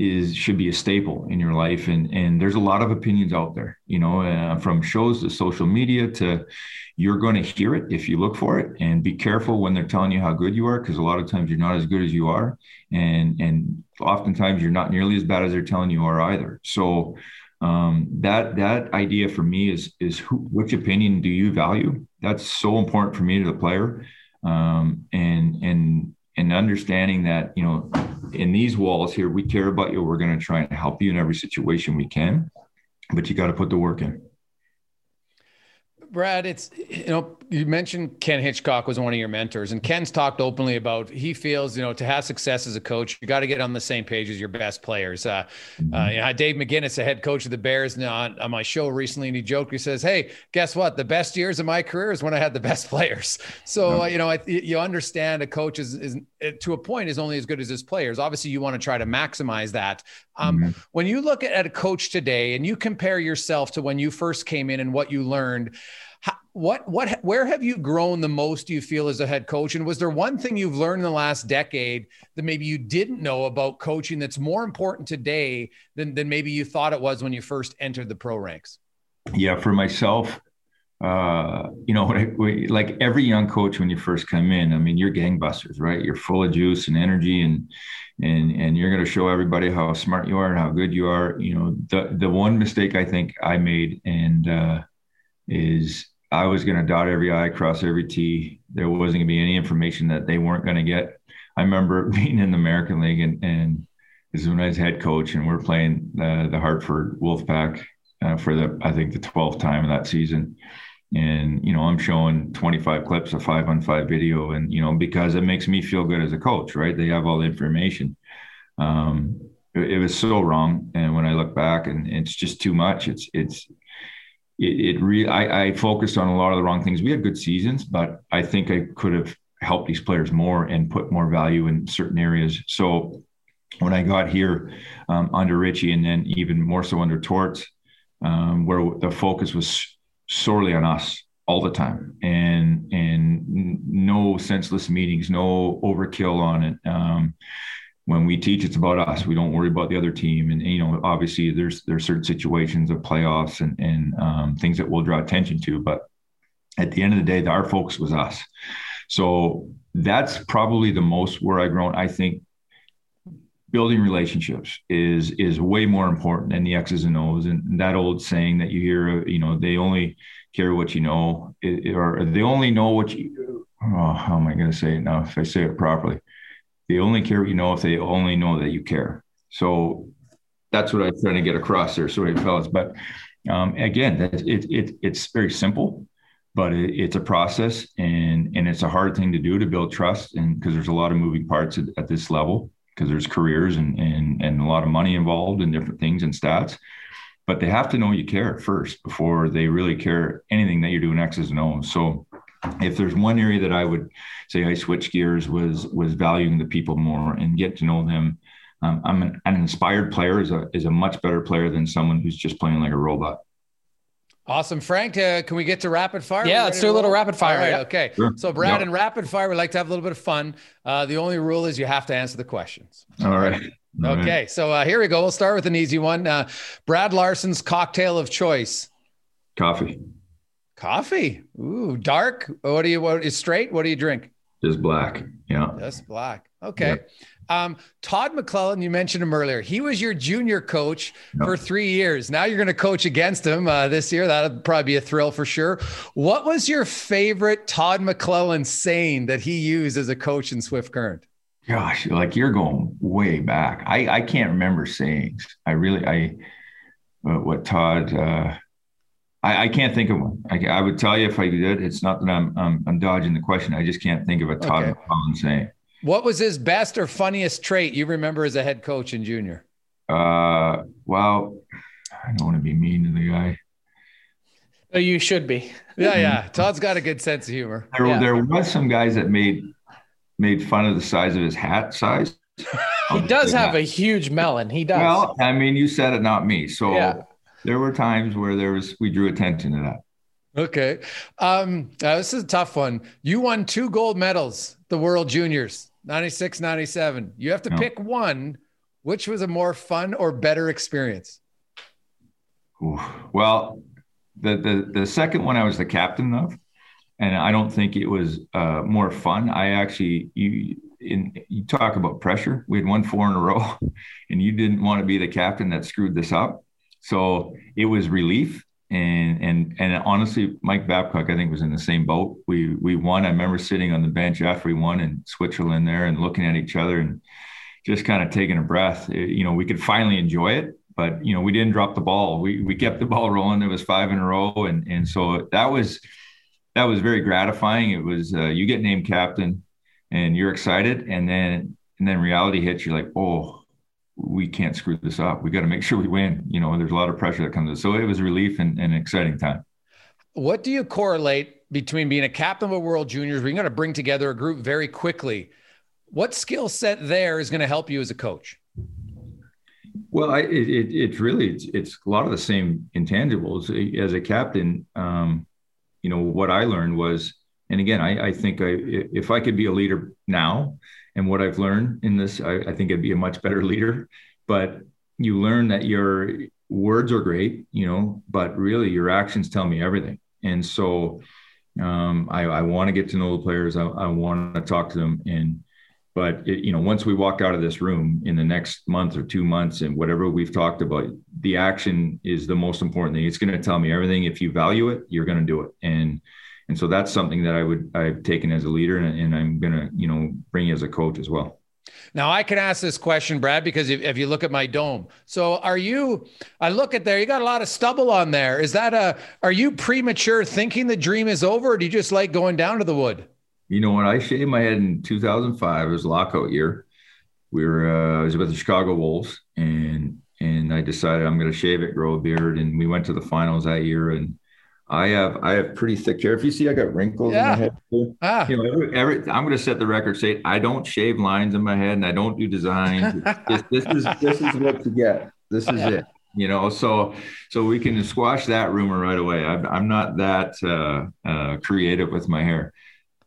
Speaker 4: is should be a staple in your life. And and there's a lot of opinions out there you know uh, from shows to social media to you're going to hear it if you look for it. And be careful when they're telling you how good you are because a lot of times you're not as good as you are. And and oftentimes you're not nearly as bad as they're telling you are either. So um, that that idea for me is is who, which opinion do you value? That's so important for me to the player. Um, and and and understanding that you know in these walls here we care about you. We're going to try and help you in every situation we can but you got to put the work in
Speaker 2: Brad, it's you know you mentioned Ken Hitchcock was one of your mentors, and Ken's talked openly about he feels you know to have success as a coach, you got to get on the same page as your best players. Uh, mm-hmm. uh, you know, Dave McGinnis, the head coach of the Bears, now on, on, my show recently, and he joked, he says, "Hey, guess what? The best years of my career is when I had the best players." So uh, you know, I, you understand a coach is, is to a point is only as good as his players. Obviously, you want to try to maximize that. Um, mm-hmm. When you look at, at a coach today and you compare yourself to when you first came in and what you learned, what what where have you grown the most? Do you feel as a head coach? And was there one thing you've learned in the last decade that maybe you didn't know about coaching that's more important today than than maybe you thought it was when you first entered the pro ranks?
Speaker 4: Yeah, for myself, uh, you know, like every young coach when you first come in, I mean, you're gangbusters, right? You're full of juice and energy, and and and you're going to show everybody how smart you are and how good you are. You know, the the one mistake I think I made and uh, is I was going to dot every I, cross every T. There wasn't going to be any information that they weren't going to get. I remember being in the American League, and, and this is when I was head coach, and we're playing the, the Hartford Wolfpack uh, for the I think the 12th time of that season. And you know, I'm showing 25 clips of five on five video, and you know, because it makes me feel good as a coach, right? They have all the information. Um, it, it was so wrong, and when I look back, and it's just too much. It's it's it, it really I, I focused on a lot of the wrong things. We had good seasons, but I think I could have helped these players more and put more value in certain areas. So when I got here um, under Richie, and then even more so under Torts, um, where the focus was sorely on us all the time, and and no senseless meetings, no overkill on it. Um, when we teach, it's about us. We don't worry about the other team. And, you know, obviously there's, there's certain situations of playoffs and, and um, things that we'll draw attention to, but at the end of the day, our focus was us. So that's probably the most where I've grown. I think building relationships is is way more important than the X's and O's. And that old saying that you hear, you know, they only care what you know, or they only know what you. Oh, how am I going to say it now? If I say it properly, they only care what you know if they only know that you care. So that's what I'm trying to get across there. Sorry, fellas, but um, again, it, it, it's very simple but it, it's a process and and it's a hard thing to do to build trust and because there's a lot of moving parts at, at this level because there's careers and, and and a lot of money involved in different things and stats but they have to know you care first before they really care anything that you're doing x's and o's so if there's one area that i would say i switched gears was was valuing the people more and get to know them um, i'm an, an inspired player is a is a much better player than someone who's just playing like a robot
Speaker 2: Awesome, Frank. Uh, can we get to rapid fire?
Speaker 3: Yeah, let's do a little rapid fire.
Speaker 2: Right, Okay. Sure. So, Brad, in rapid fire, we like to have a little bit of fun. Uh, the only rule is you have to answer the questions.
Speaker 4: All right.
Speaker 2: All okay. Right. So uh, here we go. We'll start with an easy one. Uh, Brad Larsen's cocktail of choice.
Speaker 4: Coffee.
Speaker 2: Coffee. Ooh, dark. What do you? What is straight? What do you drink?
Speaker 4: Just black. Yeah.
Speaker 2: Just black. Okay. Um, Todd McLellan, you mentioned him earlier. He was your junior coach for three years. Now you're going to coach against him uh, this year. That'll probably be a thrill for sure. What was your favorite Todd McLellan saying that he used as a coach in Swift Current?
Speaker 4: Gosh, like you're going way back. I, I can't remember sayings. I really, I, uh, what Todd, uh, I, I, can't think of one. I, I, would tell you if I did. It's not that I'm, I'm, I'm dodging the question. I just can't think of a Todd okay. McLellan saying.
Speaker 2: What was his best or funniest trait you remember as a head coach in junior?
Speaker 4: Uh, well, I don't want to be mean to the guy.
Speaker 3: Oh, you should be.
Speaker 2: Yeah, yeah. Todd's got a good sense of humor.
Speaker 4: There,
Speaker 2: yeah.
Speaker 4: there was some guys that made made fun of the size of his hat size.
Speaker 3: he does have a huge melon. He does.
Speaker 4: Well, I mean, you said it, not me. So yeah. There were times where there was we drew attention to that.
Speaker 2: Okay. Um, uh, this is a tough one. You won two gold medals, the World Juniors. 96, 97. You have to no. pick one. Which was a more fun or better experience?
Speaker 4: Well, the, the the second one I was the captain of, and I don't think it was uh, more fun. I actually you in you talk about pressure. We had won four in a row, and you didn't want to be the captain that screwed this up. So it was relief and and and honestly, Mike Babcock, I think, was in the same boat. We we won. I remember sitting on the bench after we won in Switzerland there and looking at each other and just kind of taking a breath. It, you know, we could finally enjoy it, but you know, we didn't drop the ball. We we kept the ball rolling. It was five in a row, and and so that was that was very gratifying. It was uh, you get named captain, and you're excited, and then and then reality hits. You're like, oh we can't screw this up. We got to make sure we win. You know, there's a lot of pressure that comes. So it was a relief and, and, an exciting time.
Speaker 2: What do you correlate between being a captain of a World Juniors? We're going to bring together a group very quickly. What skill set there is going to help you as a coach?
Speaker 4: Well, I, it, it, it's really it's, it's, a lot of the same intangibles as a captain. Um, you know what I learned was, and again, I, I think I if I could be a leader now, and what I've learned in this, I, I think I'd be a much better leader. But you learn that your words are great, you know, but really your actions tell me everything. And so um, I, I want to get to know the players. I, I want to talk to them. And but it, you know, once we walk out of this room in the next month or two months, and whatever we've talked about, the action is the most important thing. It's going to tell me everything. If you value it, you're going to do it. And and so that's something that I would I've taken as a leader, and, and I'm gonna you know bring you as a coach as well.
Speaker 2: Now I can ask this question, Brad, because if, if, you look at my dome, so are you? I look at there, you got a lot of stubble on there. Is that a? Are you premature thinking the dream is over, or do you just like going down to the wood?
Speaker 4: You know, what? I shaved my head in 2005, it was lockout year. We were uh, I was with the Chicago Wolves, and and I decided I'm going to shave it, grow a beard, and we went to the finals that year, and I have I have pretty thick hair. If you see, I got wrinkles yeah. in my head. Too. Ah. You know, every, every, I'm going to set the record straight. I don't shave lines in my head, and I don't do designs. this, this, is this is what you get. This is it. You know, so so we can squash that rumor right away. I'm, I'm not that uh, uh, creative with my hair,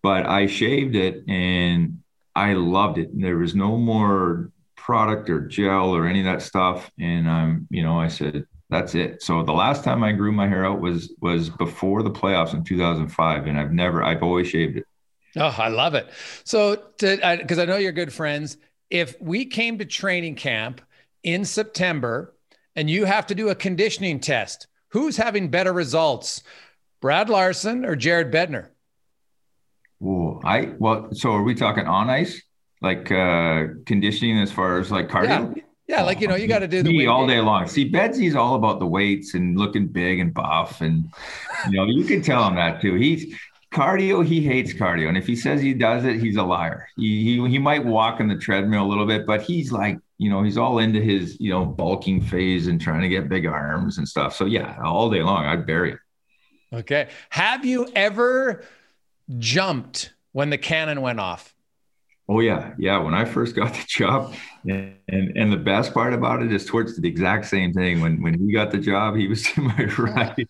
Speaker 4: but I shaved it and I loved it. There was no more product or gel or any of that stuff, and I'm you know I said That's it. So the last time I grew my hair out was was before the playoffs in 2005, and I've never. I've always shaved it.
Speaker 2: Oh, I love it. So, because I, I know you're good friends, if we came to training camp in September and you have to do a conditioning test, who's having better results, Brad Larsen or Jared Bednar?
Speaker 4: Oh, I well. So are we talking on ice, like uh conditioning as far as like cardio?
Speaker 2: Yeah. Yeah, like you know, you oh, got to do
Speaker 4: the all day long. See, Bedsy's all about the weights and looking big and buff, and you know, you can tell him that too. He's cardio. He hates cardio, and if he says he does it, he's a liar. He he, he might walk in the treadmill a little bit, but he's like, you know, he's all into his you know bulking phase and trying to get big arms and stuff. So yeah, all day long, I'd bury it.
Speaker 2: Okay. Have you ever jumped when the cannon went off?
Speaker 4: Oh yeah, yeah. When I first got the job, and, and and the best part about it is Torts the exact same thing. When when he got the job, he was to my right,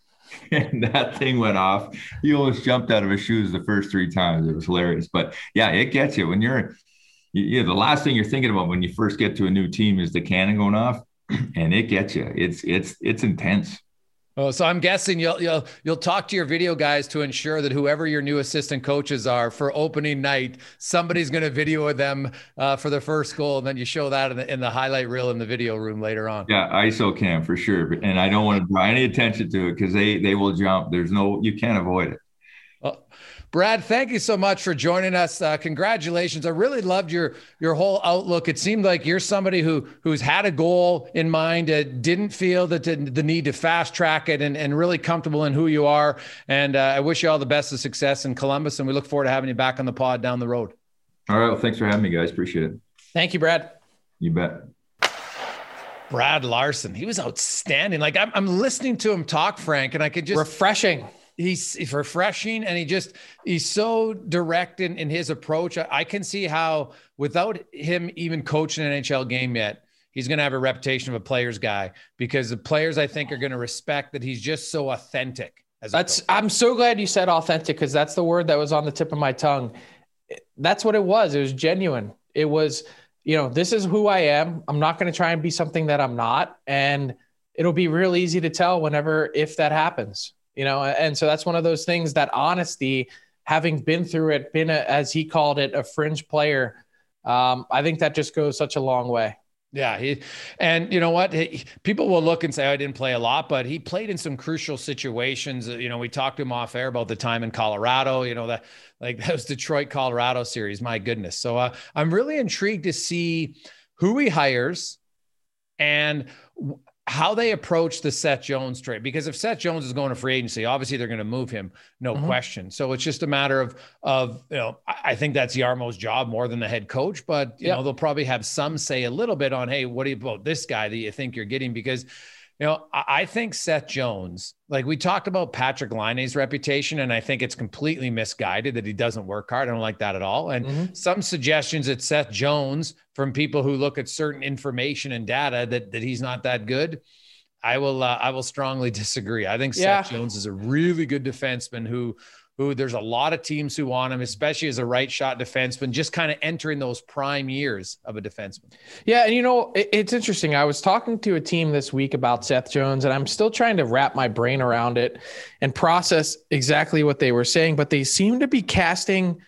Speaker 4: and that thing went off. He almost jumped out of his shoes the first three times. It was hilarious. But yeah, it gets you when you're. Yeah, the last thing you're thinking about when you first get to a new team is the cannon going off, and it gets you. It's it's it's intense.
Speaker 2: Oh, so I'm guessing you'll you'll you'll talk to your video guys to ensure that whoever your new assistant coaches are for opening night, somebody's going to video them uh, for the first goal, and then you show that in the, in the highlight reel in the video room later on.
Speaker 4: Yeah, ISO cam for sure, and I don't want to draw any attention to it because they they will jump. There's no you can't avoid it.
Speaker 2: Brad, thank you so much for joining us. Uh, congratulations. I really loved your your whole outlook. It seemed like you're somebody who who's had a goal in mind, uh, didn't feel that the, the, need to fast track it, and, and really comfortable in who you are. And uh, I wish you all the best of success in Columbus, and we look forward to having you back on the pod down the road.
Speaker 4: All right. Well, thanks for having me, guys. Appreciate it.
Speaker 3: Thank you, Brad.
Speaker 4: You bet.
Speaker 2: Brad Larsen, he was outstanding. Like I'm, I'm listening to him talk, Frank, and I could just
Speaker 3: refreshing
Speaker 2: he's, he's refreshing and he just he's so direct in, in his approach. I, I can see how without him even coaching an NHL game yet, he's going to have a reputation of a player's guy because the players I think are going to respect that he's just so authentic.
Speaker 3: that's I'm so glad you said authentic because that's the word that was on the tip of my tongue. That's what it was. It was genuine. It was, you know, this is who I am. I'm not going to try and be something that I'm not, and it'll be real easy to tell whenever if that happens you know and so that's one of those things that honesty having been through it been a, as he called it a fringe player um, i think that just goes such a long way
Speaker 2: yeah, he and you know what? He, people will look and say, oh, "I didn't play a lot," but he played in some crucial situations. You know, we talked to him off air about the time in Colorado. You know that like that was Detroit Colorado series. My goodness. So uh, I'm really intrigued to see who he hires and how they approach the Seth Jones trade. Because if Seth Jones is going to free agency, obviously they're going to move him, no mm-hmm. question. So it's just a matter of of you know, I think that's Jarmo's job more than the head coach, but you yep. know they'll probably have some say a little bit on, hey, what do you about this guy that you think you're getting? Because you know, I think Seth Jones, like we talked about Patrik Laine's reputation, and I think it's completely misguided that he doesn't work hard. I don't like that at all. And mm-hmm. some suggestions that Seth Jones, from people who look at certain information and data, that that he's not that good. I will uh, I will strongly disagree. I think yeah. Seth Jones is a really good defenseman who who there's a lot of teams who want him, especially as a right shot defenseman, just kind of entering those prime years of a defenseman.
Speaker 3: Yeah. And, you know, it, it's interesting. I was talking to a team this week about Seth Jones, and I'm still trying to wrap my brain around it and process exactly what they were saying, but they seem to be casting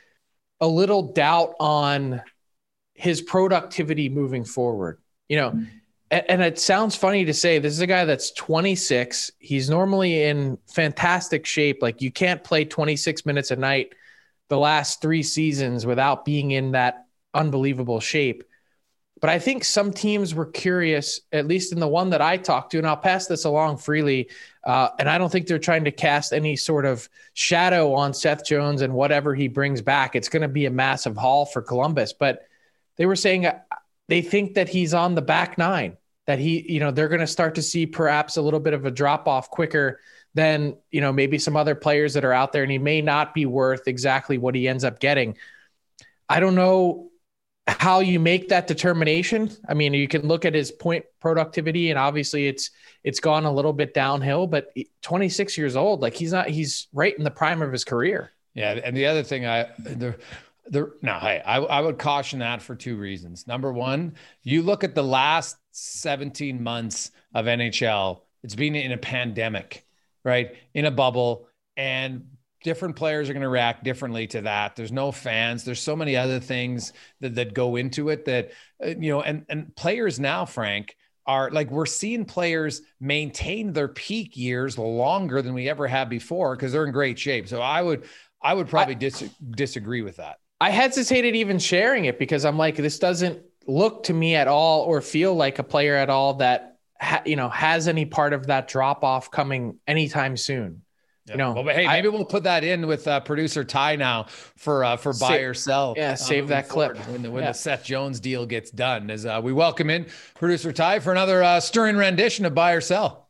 Speaker 3: a little doubt on his productivity moving forward. You know, mm-hmm and it sounds funny to say this is a guy that's 26 he's normally in fantastic shape. Like you can't play 26 minutes a night the last three seasons without being in that unbelievable shape. But i think some teams were curious at least in the one that i talked to and i'll pass this along freely uh, and i don't think they're trying to cast any sort of shadow on seth jones and whatever he brings back. It's going to be a massive haul for columbus. But they were saying they think that he's on the back nine, that he, you know, they're going to start to see perhaps a little bit of a drop off quicker than, you know, maybe some other players that are out there, and he may not be worth exactly what he ends up getting. I don't know how you make that determination. I mean, you can look at his point productivity, and obviously it's it's gone a little bit downhill. But 26 years old, like he's not he's right in the prime of his career.
Speaker 2: Yeah, and the other thing I the the, now, hey, I, I would caution that for two reasons. Number one, you look at the last 17 months of NHL, It's been in a pandemic, right? In a bubble. And different players are going to react differently to that. There's no fans. There's so many other things that, that go into it that, uh, you know, and, and players now, Frank, are like we're seeing players maintain their peak years longer than we ever have before because they're in great shape. So I would, I would probably dis- disagree with that.
Speaker 3: I hesitated even sharing it because I'm like, this doesn't look to me at all or feel like a player at all that ha- you know has any part of that drop off coming anytime soon. Yeah. You know,
Speaker 2: well, hey, maybe I, we'll put that in with uh, producer Ty now for uh, for buy or sell.
Speaker 3: Yeah, save that clip
Speaker 2: when the when yeah. the Seth Jones deal gets done. As uh, we welcome in producer Ty for another uh, stirring rendition of buy or sell.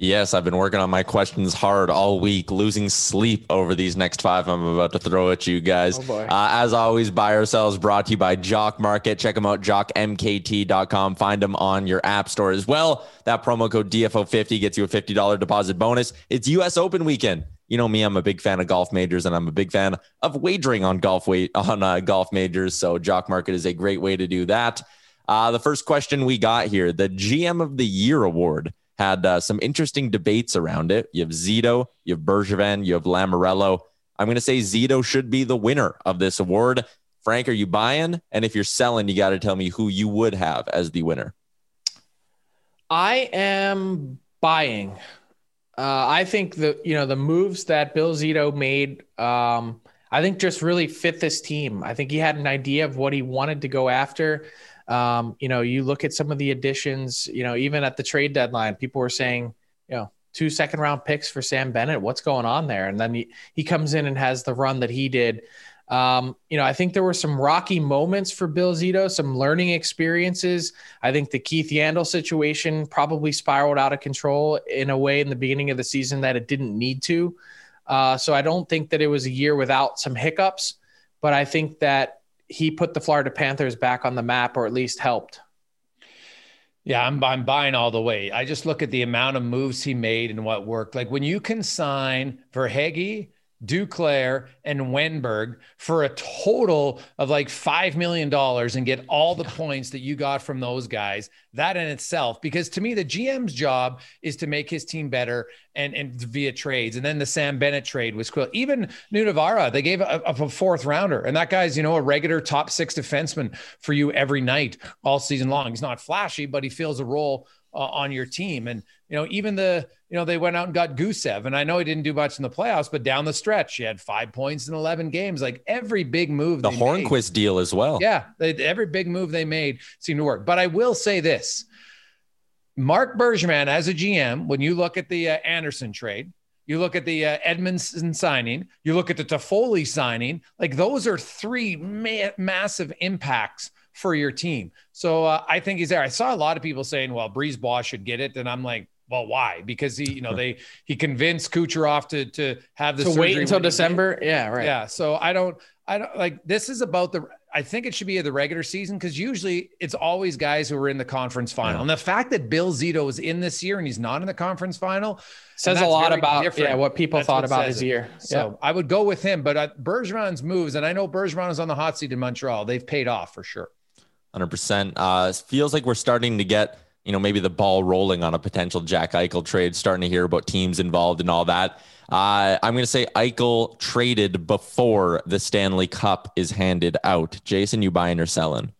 Speaker 5: Yes, I've been working on my questions hard all week, losing sleep over these next five I'm about to throw at you guys. Oh uh, as always, buy or sell is brought to you by Jock Market. Check them out, jockmkt.com. Find them on your app store as well. That promo code DFO50 gets you a $50 deposit bonus. It's US Open weekend. You know me, I'm a big fan of golf majors and I'm a big fan of wagering on golf weight on uh, golf majors. So Jock Market is a great way to do that. Uh, the first question we got here, the GM of the Year award had uh, some interesting debates around it. You have Zito, you have Bergevin, you have Lamoriello. I'm going to say Zito should be the winner of this award. Frank, are you buying? And if you're selling, you got to tell me who you would have as the winner.
Speaker 3: I am buying. Uh, I think the you know the moves that Bill Zito made, um, I think just really fit this team. I think he had an idea of what he wanted to go after. Um, you know, you look at some of the additions, you know, even at the trade deadline, people were saying, you know, two second round picks for Sam Bennett. What's going on there? And then he, he comes in and has the run that he did. Um, you know, I think there were some rocky moments for Bill Zito, some learning experiences. I think the Keith Yandle situation probably spiraled out of control in a way in the beginning of the season that it didn't need to. Uh, so I don't think that it was a year without some hiccups, but I think that he put the Florida Panthers back on the map, or at least helped.
Speaker 2: Yeah, I'm I'm buying all the way. I just look at the amount of moves he made and what worked. Like when you can sign Verhaeghe Duclair, and Wenberg for a total of like $5 million and get all the points that you got from those guys. That in itself, because to me, the GM's job is to make his team better and, and via trades. And then the Sam Bennett trade was cool. Even Nutivaara, they gave a, a fourth rounder. And that guy's, you know, a regular top six defenseman for you every night all season long. He's not flashy, but he fills a role uh, on your team. And, you know, even the, you know, they went out and got Gusev. And I know he didn't do much in the playoffs, but down the stretch, he had five points in 11 games. Like every big move.
Speaker 5: The Hornqvist deal as well.
Speaker 2: Yeah. They, every big move they made seemed to work. But I will say this Marc Bergevin as a GM, when you look at the uh, Anderson trade, you look at the uh, Edmundson signing, you look at the Toffoli signing, like those are three ma- massive impacts for your team. So uh, I think he's there. I saw a lot of people saying, well, BriseBois should get it. And I'm like, well, why? Because he, you know, they he convinced Kucherov to to have the
Speaker 3: to wait until December. Yeah, right.
Speaker 2: Yeah. So I don't, I don't like this is about the. I think it should be the regular season because usually it's always guys who are in the conference final. Yeah. And the fact that Bill Zito is in this year and he's not in the conference final
Speaker 3: says a lot about yeah what people that's thought what about his year.
Speaker 2: So yeah. I would go with him. But uh, Bergevin's moves, and I know Bergeron is on the hot seat in Montreal. They've paid off for sure.
Speaker 5: Hundred percent. Uh, feels like we're starting to get you know, maybe the ball rolling on a potential Jack Eichel trade, starting to hear about teams involved and all that. Uh, I'm going to say Eichel traded before the Stanley Cup is handed out. Jason, you buying or selling?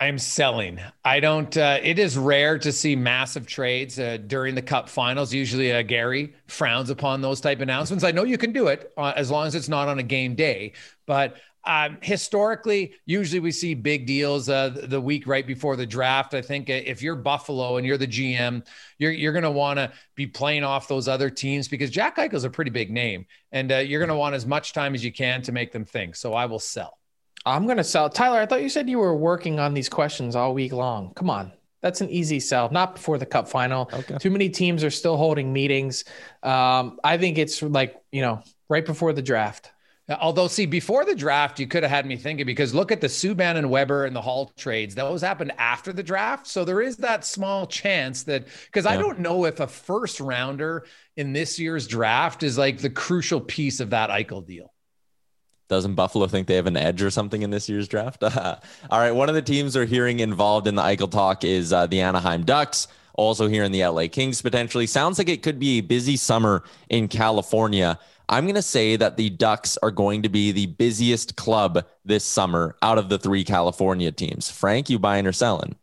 Speaker 2: I'm selling. I don't. Uh, it is rare to see massive trades uh, during the Cup Finals. Usually, uh, Gary frowns upon those type announcements. I know you can do it uh, as long as it's not on a game day, but um, historically, usually we see big deals uh, the week right before the draft. I think uh, if you're Buffalo and you're the GM, you're you're going to want to be playing off those other teams because Jack Eichel's a pretty big name, and uh, you're going to want as much time as you can to make them think. So I will sell.
Speaker 3: I'm going to sell. Tyler, I thought you said you were working on these questions all week long. Come on. That's an easy sell. Not before the cup final. Okay. Too many teams are still holding meetings. Um, I think it's like, you know, right before the draft.
Speaker 2: Although, see, before the draft, you could have had me thinking because look at the Subban and Weber and the Hall trades; those happened after the draft. So there is that small chance that because yeah. I don't know if a first rounder in this year's draft is like the crucial piece of that Eichel deal.
Speaker 5: Doesn't Buffalo think they have an edge or something in this year's draft? All right. One of the teams we're hearing involved in the Eichel talk is uh, the Anaheim Ducks. Also here in the LA Kings potentially. Sounds like it could be a busy summer in California. I'm going to say that the Ducks are going to be the busiest club this summer out of the three California teams. Frank, you buying or selling?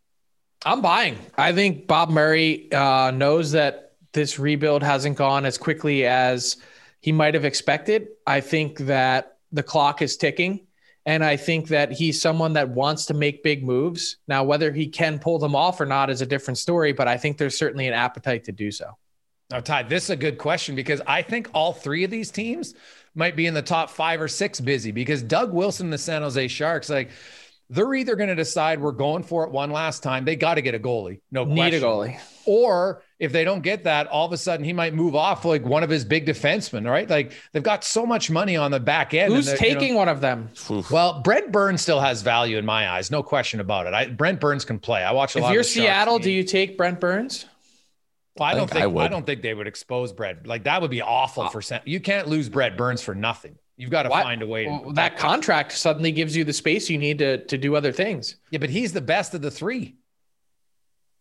Speaker 3: I'm buying. I think Bob Murray uh, knows that this rebuild hasn't gone as quickly as he might have expected. I think that the clock is ticking. And I think that he's someone that wants to make big moves. Now, whether he can pull them off or not is a different story, but I think there's certainly an appetite to do so.
Speaker 2: Now, Ty, this is a good question because I think all three of these teams might be in the top five or six busy because Doug Wilson, the San Jose Sharks, like they're either going to decide we're going for it one last time. They got to get a goalie. No
Speaker 3: Need
Speaker 2: question.
Speaker 3: a goalie.
Speaker 2: Or if they don't get that, all of a sudden he might move off like one of his big defensemen, right? Like they've got so much money on the back end.
Speaker 3: Who's taking you know, one of them?
Speaker 2: Well, Brent Burns still has value in my eyes, no question about it. I, Brent Burns can play. I watch a
Speaker 3: if
Speaker 2: lot.
Speaker 3: If you're Seattle, do you take Brent Burns?
Speaker 2: Well, I, I don't think, think I, I, don't think they would expose Brent. Like that would be awful uh, for you can't lose Brent Burns for nothing. You've got to what? find a way.
Speaker 3: Well, that contract suddenly gives you the space you need to to do other things.
Speaker 2: Yeah, but he's the best of the three.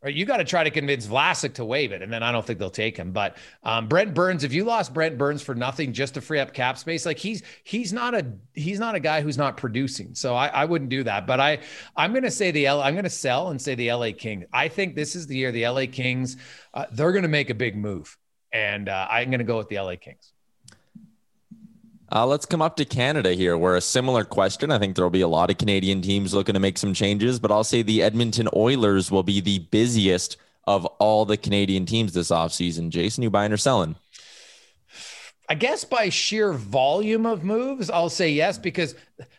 Speaker 2: Right, you got to try to convince Vlasic to waive it, and then I don't think they'll take him. But um, Brent Burns, if you lost Brent Burns for nothing just to free up cap space, like he's he's not a he's not a guy who's not producing. So I, I wouldn't do that. But I I'm going to say the L, I'm going to sell and say the LA Kings. I think this is the year the LA Kings uh, they're going to make a big move, and uh, I'm going to go with the LA Kings.
Speaker 5: Uh, let's come up to Canada here, where a similar question. I think there'll be a lot of Canadian teams looking to make some changes, but I'll say the Edmonton Oilers will be the busiest of all the Canadian teams this offseason. Jason, you buying or selling?
Speaker 2: I guess by sheer volume of moves, I'll say yes, because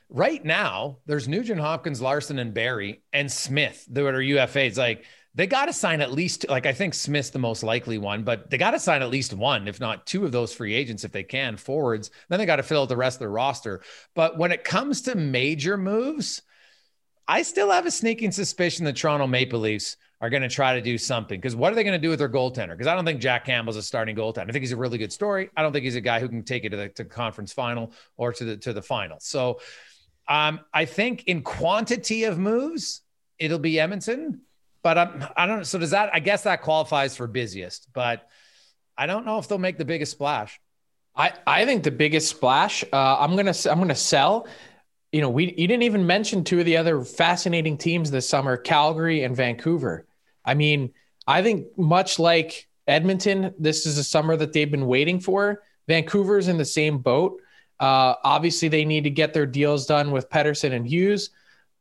Speaker 2: right now there's Nugent Hopkins, Larsson, and Barrie and Smith that are UFAs. Like they got to sign at least like I think Smith's the most likely one, but they got to sign at least one, if not two of those free agents if they can forwards. Then they got to fill out the rest of their roster. But when it comes to major moves, I still have a sneaking suspicion the Toronto Maple Leafs are going to try to do something because what are they going to do with their goaltender? Because I don't think Jack Campbell's a starting goaltender. I think he's a really good story. I don't think he's a guy who can take it to the to conference final or to the to the final. So um, I think in quantity of moves, it'll be Edmonton but I'm, I don't. So does that? I guess that qualifies for busiest, but I don't know if they'll make the biggest splash.
Speaker 3: I I think the biggest splash. Uh, I'm gonna I'm gonna sell. You know, we you didn't even mention two of the other fascinating teams this summer: Calgary and Vancouver. I mean, I think much like Edmonton, this is a summer that they've been waiting for. Vancouver's in the same boat. Uh, obviously, they need to get their deals done with Pettersson and Hughes,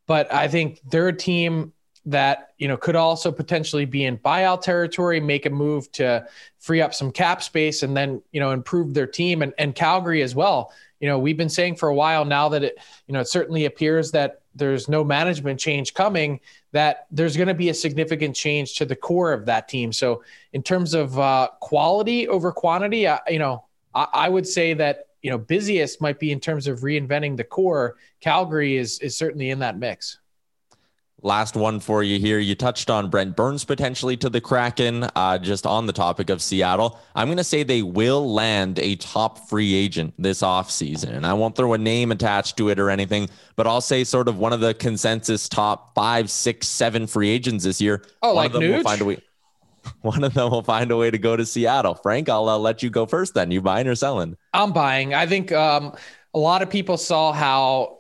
Speaker 3: but I think they're a team that you know could also potentially be in buyout territory, make a move to free up some cap space, and then you know improve their team and, and Calgary as well. You know, we've been saying for a while now that it you know it certainly appears that there's no management change coming. That there's going to be a significant change to the core of that team. So in terms of uh, quality over quantity, I, you know, I, I would say that you know busiest might be in terms of reinventing the core. Calgary is is certainly in that mix.
Speaker 5: Last one for you here. You touched on Brent Burns potentially to the Kraken, uh, just on the topic of Seattle. I'm going to say they will land a top free agent this offseason. And I won't throw a name attached to it or anything, but I'll say sort of one of the consensus top five, six, seven free agents this year.
Speaker 3: Oh,
Speaker 5: one
Speaker 3: like
Speaker 5: of them
Speaker 3: Nuge?
Speaker 5: will find a way. One of them will find a way to go to Seattle. Frank, I'll uh, let you go first then. You buying or selling?
Speaker 3: I'm buying. I think um, a lot of people saw how,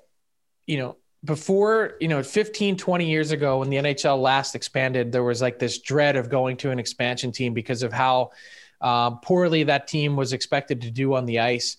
Speaker 3: you know, before, you know, 15, 20 years ago when the NHL last expanded, there was like this dread of going to an expansion team because of how um, poorly that team was expected to do on the ice.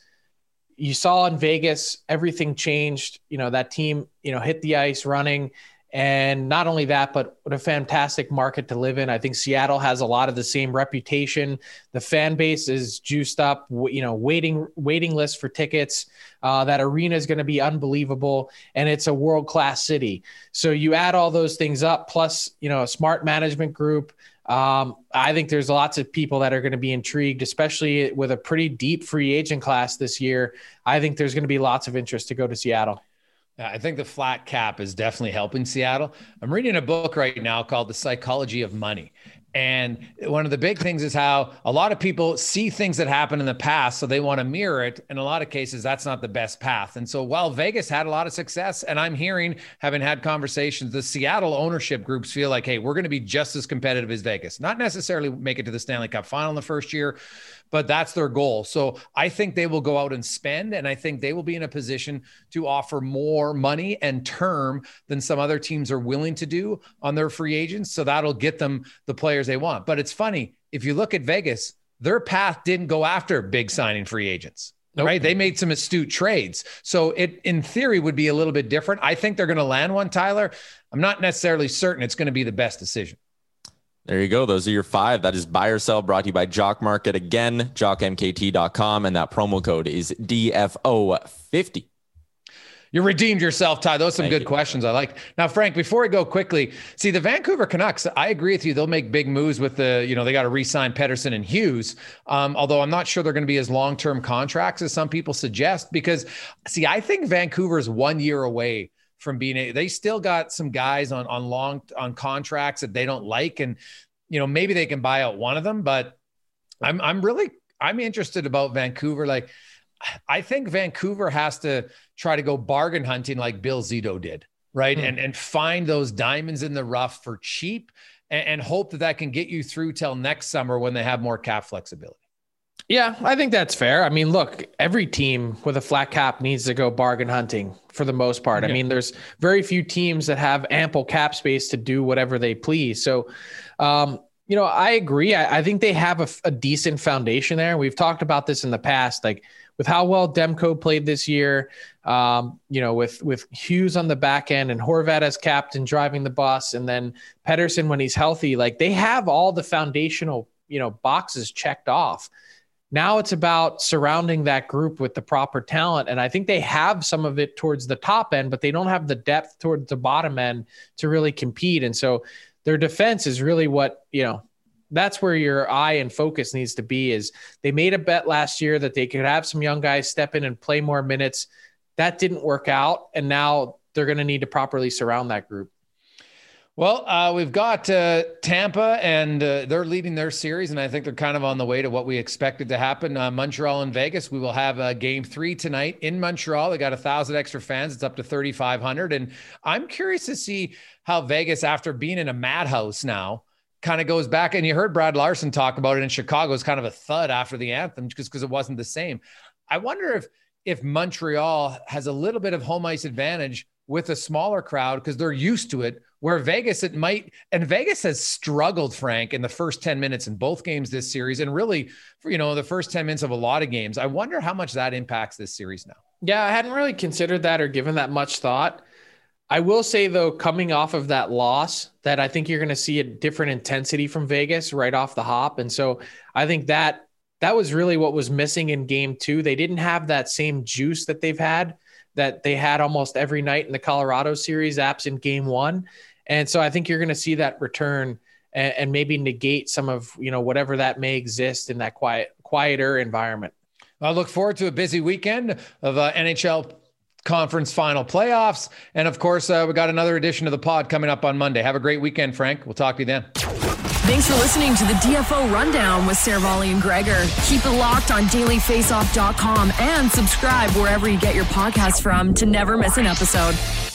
Speaker 3: You saw in Vegas, everything changed. You know, that team, you know, hit the ice running and not only that, but what a fantastic market to live in. I think Seattle has a lot of the same reputation. The fan base is juiced up. You know, waiting waiting list for tickets. Uh, that arena is going to be unbelievable, and it's a world class city. So you add all those things up, plus you know a smart management group. Um, I think there's lots of people that are going to be intrigued, especially with a pretty deep free agent class this year. I think there's going to be lots of interest to go to Seattle.
Speaker 2: Uh, I think the flat cap is definitely helping Seattle. I'm reading a book right now called The Psychology of Money. And one of the big things is how a lot of people see things that happen in the past, so they want to mirror it. In a lot of cases, that's not the best path. And so while Vegas had a lot of success, and I'm hearing, having had conversations, the Seattle ownership groups feel like, hey, we're going to be just as competitive as Vegas. Not necessarily make it to the Stanley Cup final in the first year, but that's their goal. So I think they will go out and spend, and I think they will be in a position to offer more money and term than some other teams are willing to do on their free agents. So that'll get them the players they want. But it's funny if you look at Vegas, their path didn't go after big signing free agents. Nope. Right. They made some astute trades. So it, in theory, would be a little bit different. I think they're going to land one, Tyler. I'm not necessarily certain it's going to be the best decision.
Speaker 5: There you go. Those are your five. That is buy or sell brought to you by Jock Market. Again, jockmkt.com. And that promo code is DFO50.
Speaker 2: You redeemed yourself, Ty. Those are some Thank good you. questions I like. Now, Frank, before we go quickly, see the Vancouver Canucks. I agree with you. They'll make big moves with the, you know, they got to re-sign Pettersson and Hughes. Um, although I'm not sure they're going to be as long-term contracts as some people suggest. Because, see, I think Vancouver's one year away from being a, they still got some guys on on long on contracts that they don't like. And you know maybe they can buy out one of them but i'm i'm really i'm interested about vancouver. Like i think vancouver has to try to go bargain hunting like bill zito did right? Hmm. and and find those diamonds in the rough for cheap and, and hope that that can get you through till next summer when they have more cap flexibility
Speaker 3: yeah, I think that's fair. I mean, look, every team with a flat cap needs to go bargain hunting for the most part. Yeah. I mean, there's very few teams that have ample cap space to do whatever they please. So, um, you know, I agree. I, I think they have a, a, decent foundation there. We've talked about this in the past, like with how well Demko played this year. Um, you know, with with Hughes on the back end and Horvat as captain driving the bus, and then Pettersson when he's healthy. Like they have all the foundational, you know, boxes checked off. Now it's about surrounding that group with the proper talent. And I think they have some of it towards the top end, but they don't have the depth towards the bottom end to really compete. And so their defense is really what, you know, that's where your eye and focus needs to be is they made a bet last year that they could have some young guys step in and play more minutes. That didn't work out. And now they're going to need to properly surround that group.
Speaker 2: Well, uh, we've got uh, Tampa, and uh, they're leading their series, and I think they're kind of on the way to what we expected to happen. Uh, Montreal and Vegas. We will have a game three tonight in Montreal. They got a thousand extra fans. It's up to thirty five hundred, and I'm curious to see how Vegas, after being in a madhouse now, kind of goes back. And you heard Brad Larsen talk about it in Chicago. It's kind of a thud after the anthem just because it wasn't the same. I wonder if if Montreal has a little bit of home ice advantage with a smaller crowd because they're used to it where Vegas it might and Vegas has struggled Frank in the first 10 minutes in both games this series and really you know the first 10 minutes of a lot of games. I wonder how much that impacts this series now.
Speaker 3: Yeah, I hadn't really considered that or given that much thought. I will say though coming off of that loss that I think you're going to see a different intensity from Vegas right off the hop and so I think that that was really what was missing in game 2. They didn't have that same juice that they've had that they had almost every night in the Colorado series, apps in game one. And so I think you're going to see that return and, and, maybe negate some of you know whatever that may exist in that quiet, quieter environment.
Speaker 2: I look forward to a busy weekend of uh, NHL conference final playoffs, and of course, uh, we got another edition of the pod coming up on Monday. Have a great weekend, Frank. We'll talk to you then.
Speaker 1: Thanks for listening to the DFO Rundown with Seravalli and Gregor. Keep it locked on dailyfaceoff.com and subscribe wherever you get your podcasts from to never miss an episode.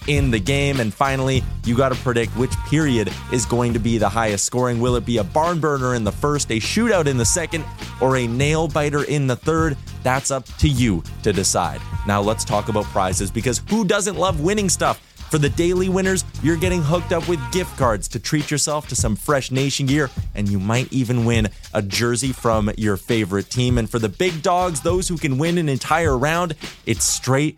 Speaker 5: in the game. And finally, you got to predict which period is going to be the highest scoring. Will it be a barn burner in the first, a shootout in the second, or a nail biter in the third? That's up to you to decide. Now let's talk about prizes because who doesn't love winning stuff? For the daily winners, you're getting hooked up with gift cards to treat yourself to some fresh nation gear, and you might even win a jersey from your favorite team. And for the big dogs, those who can win an entire round, it's straight,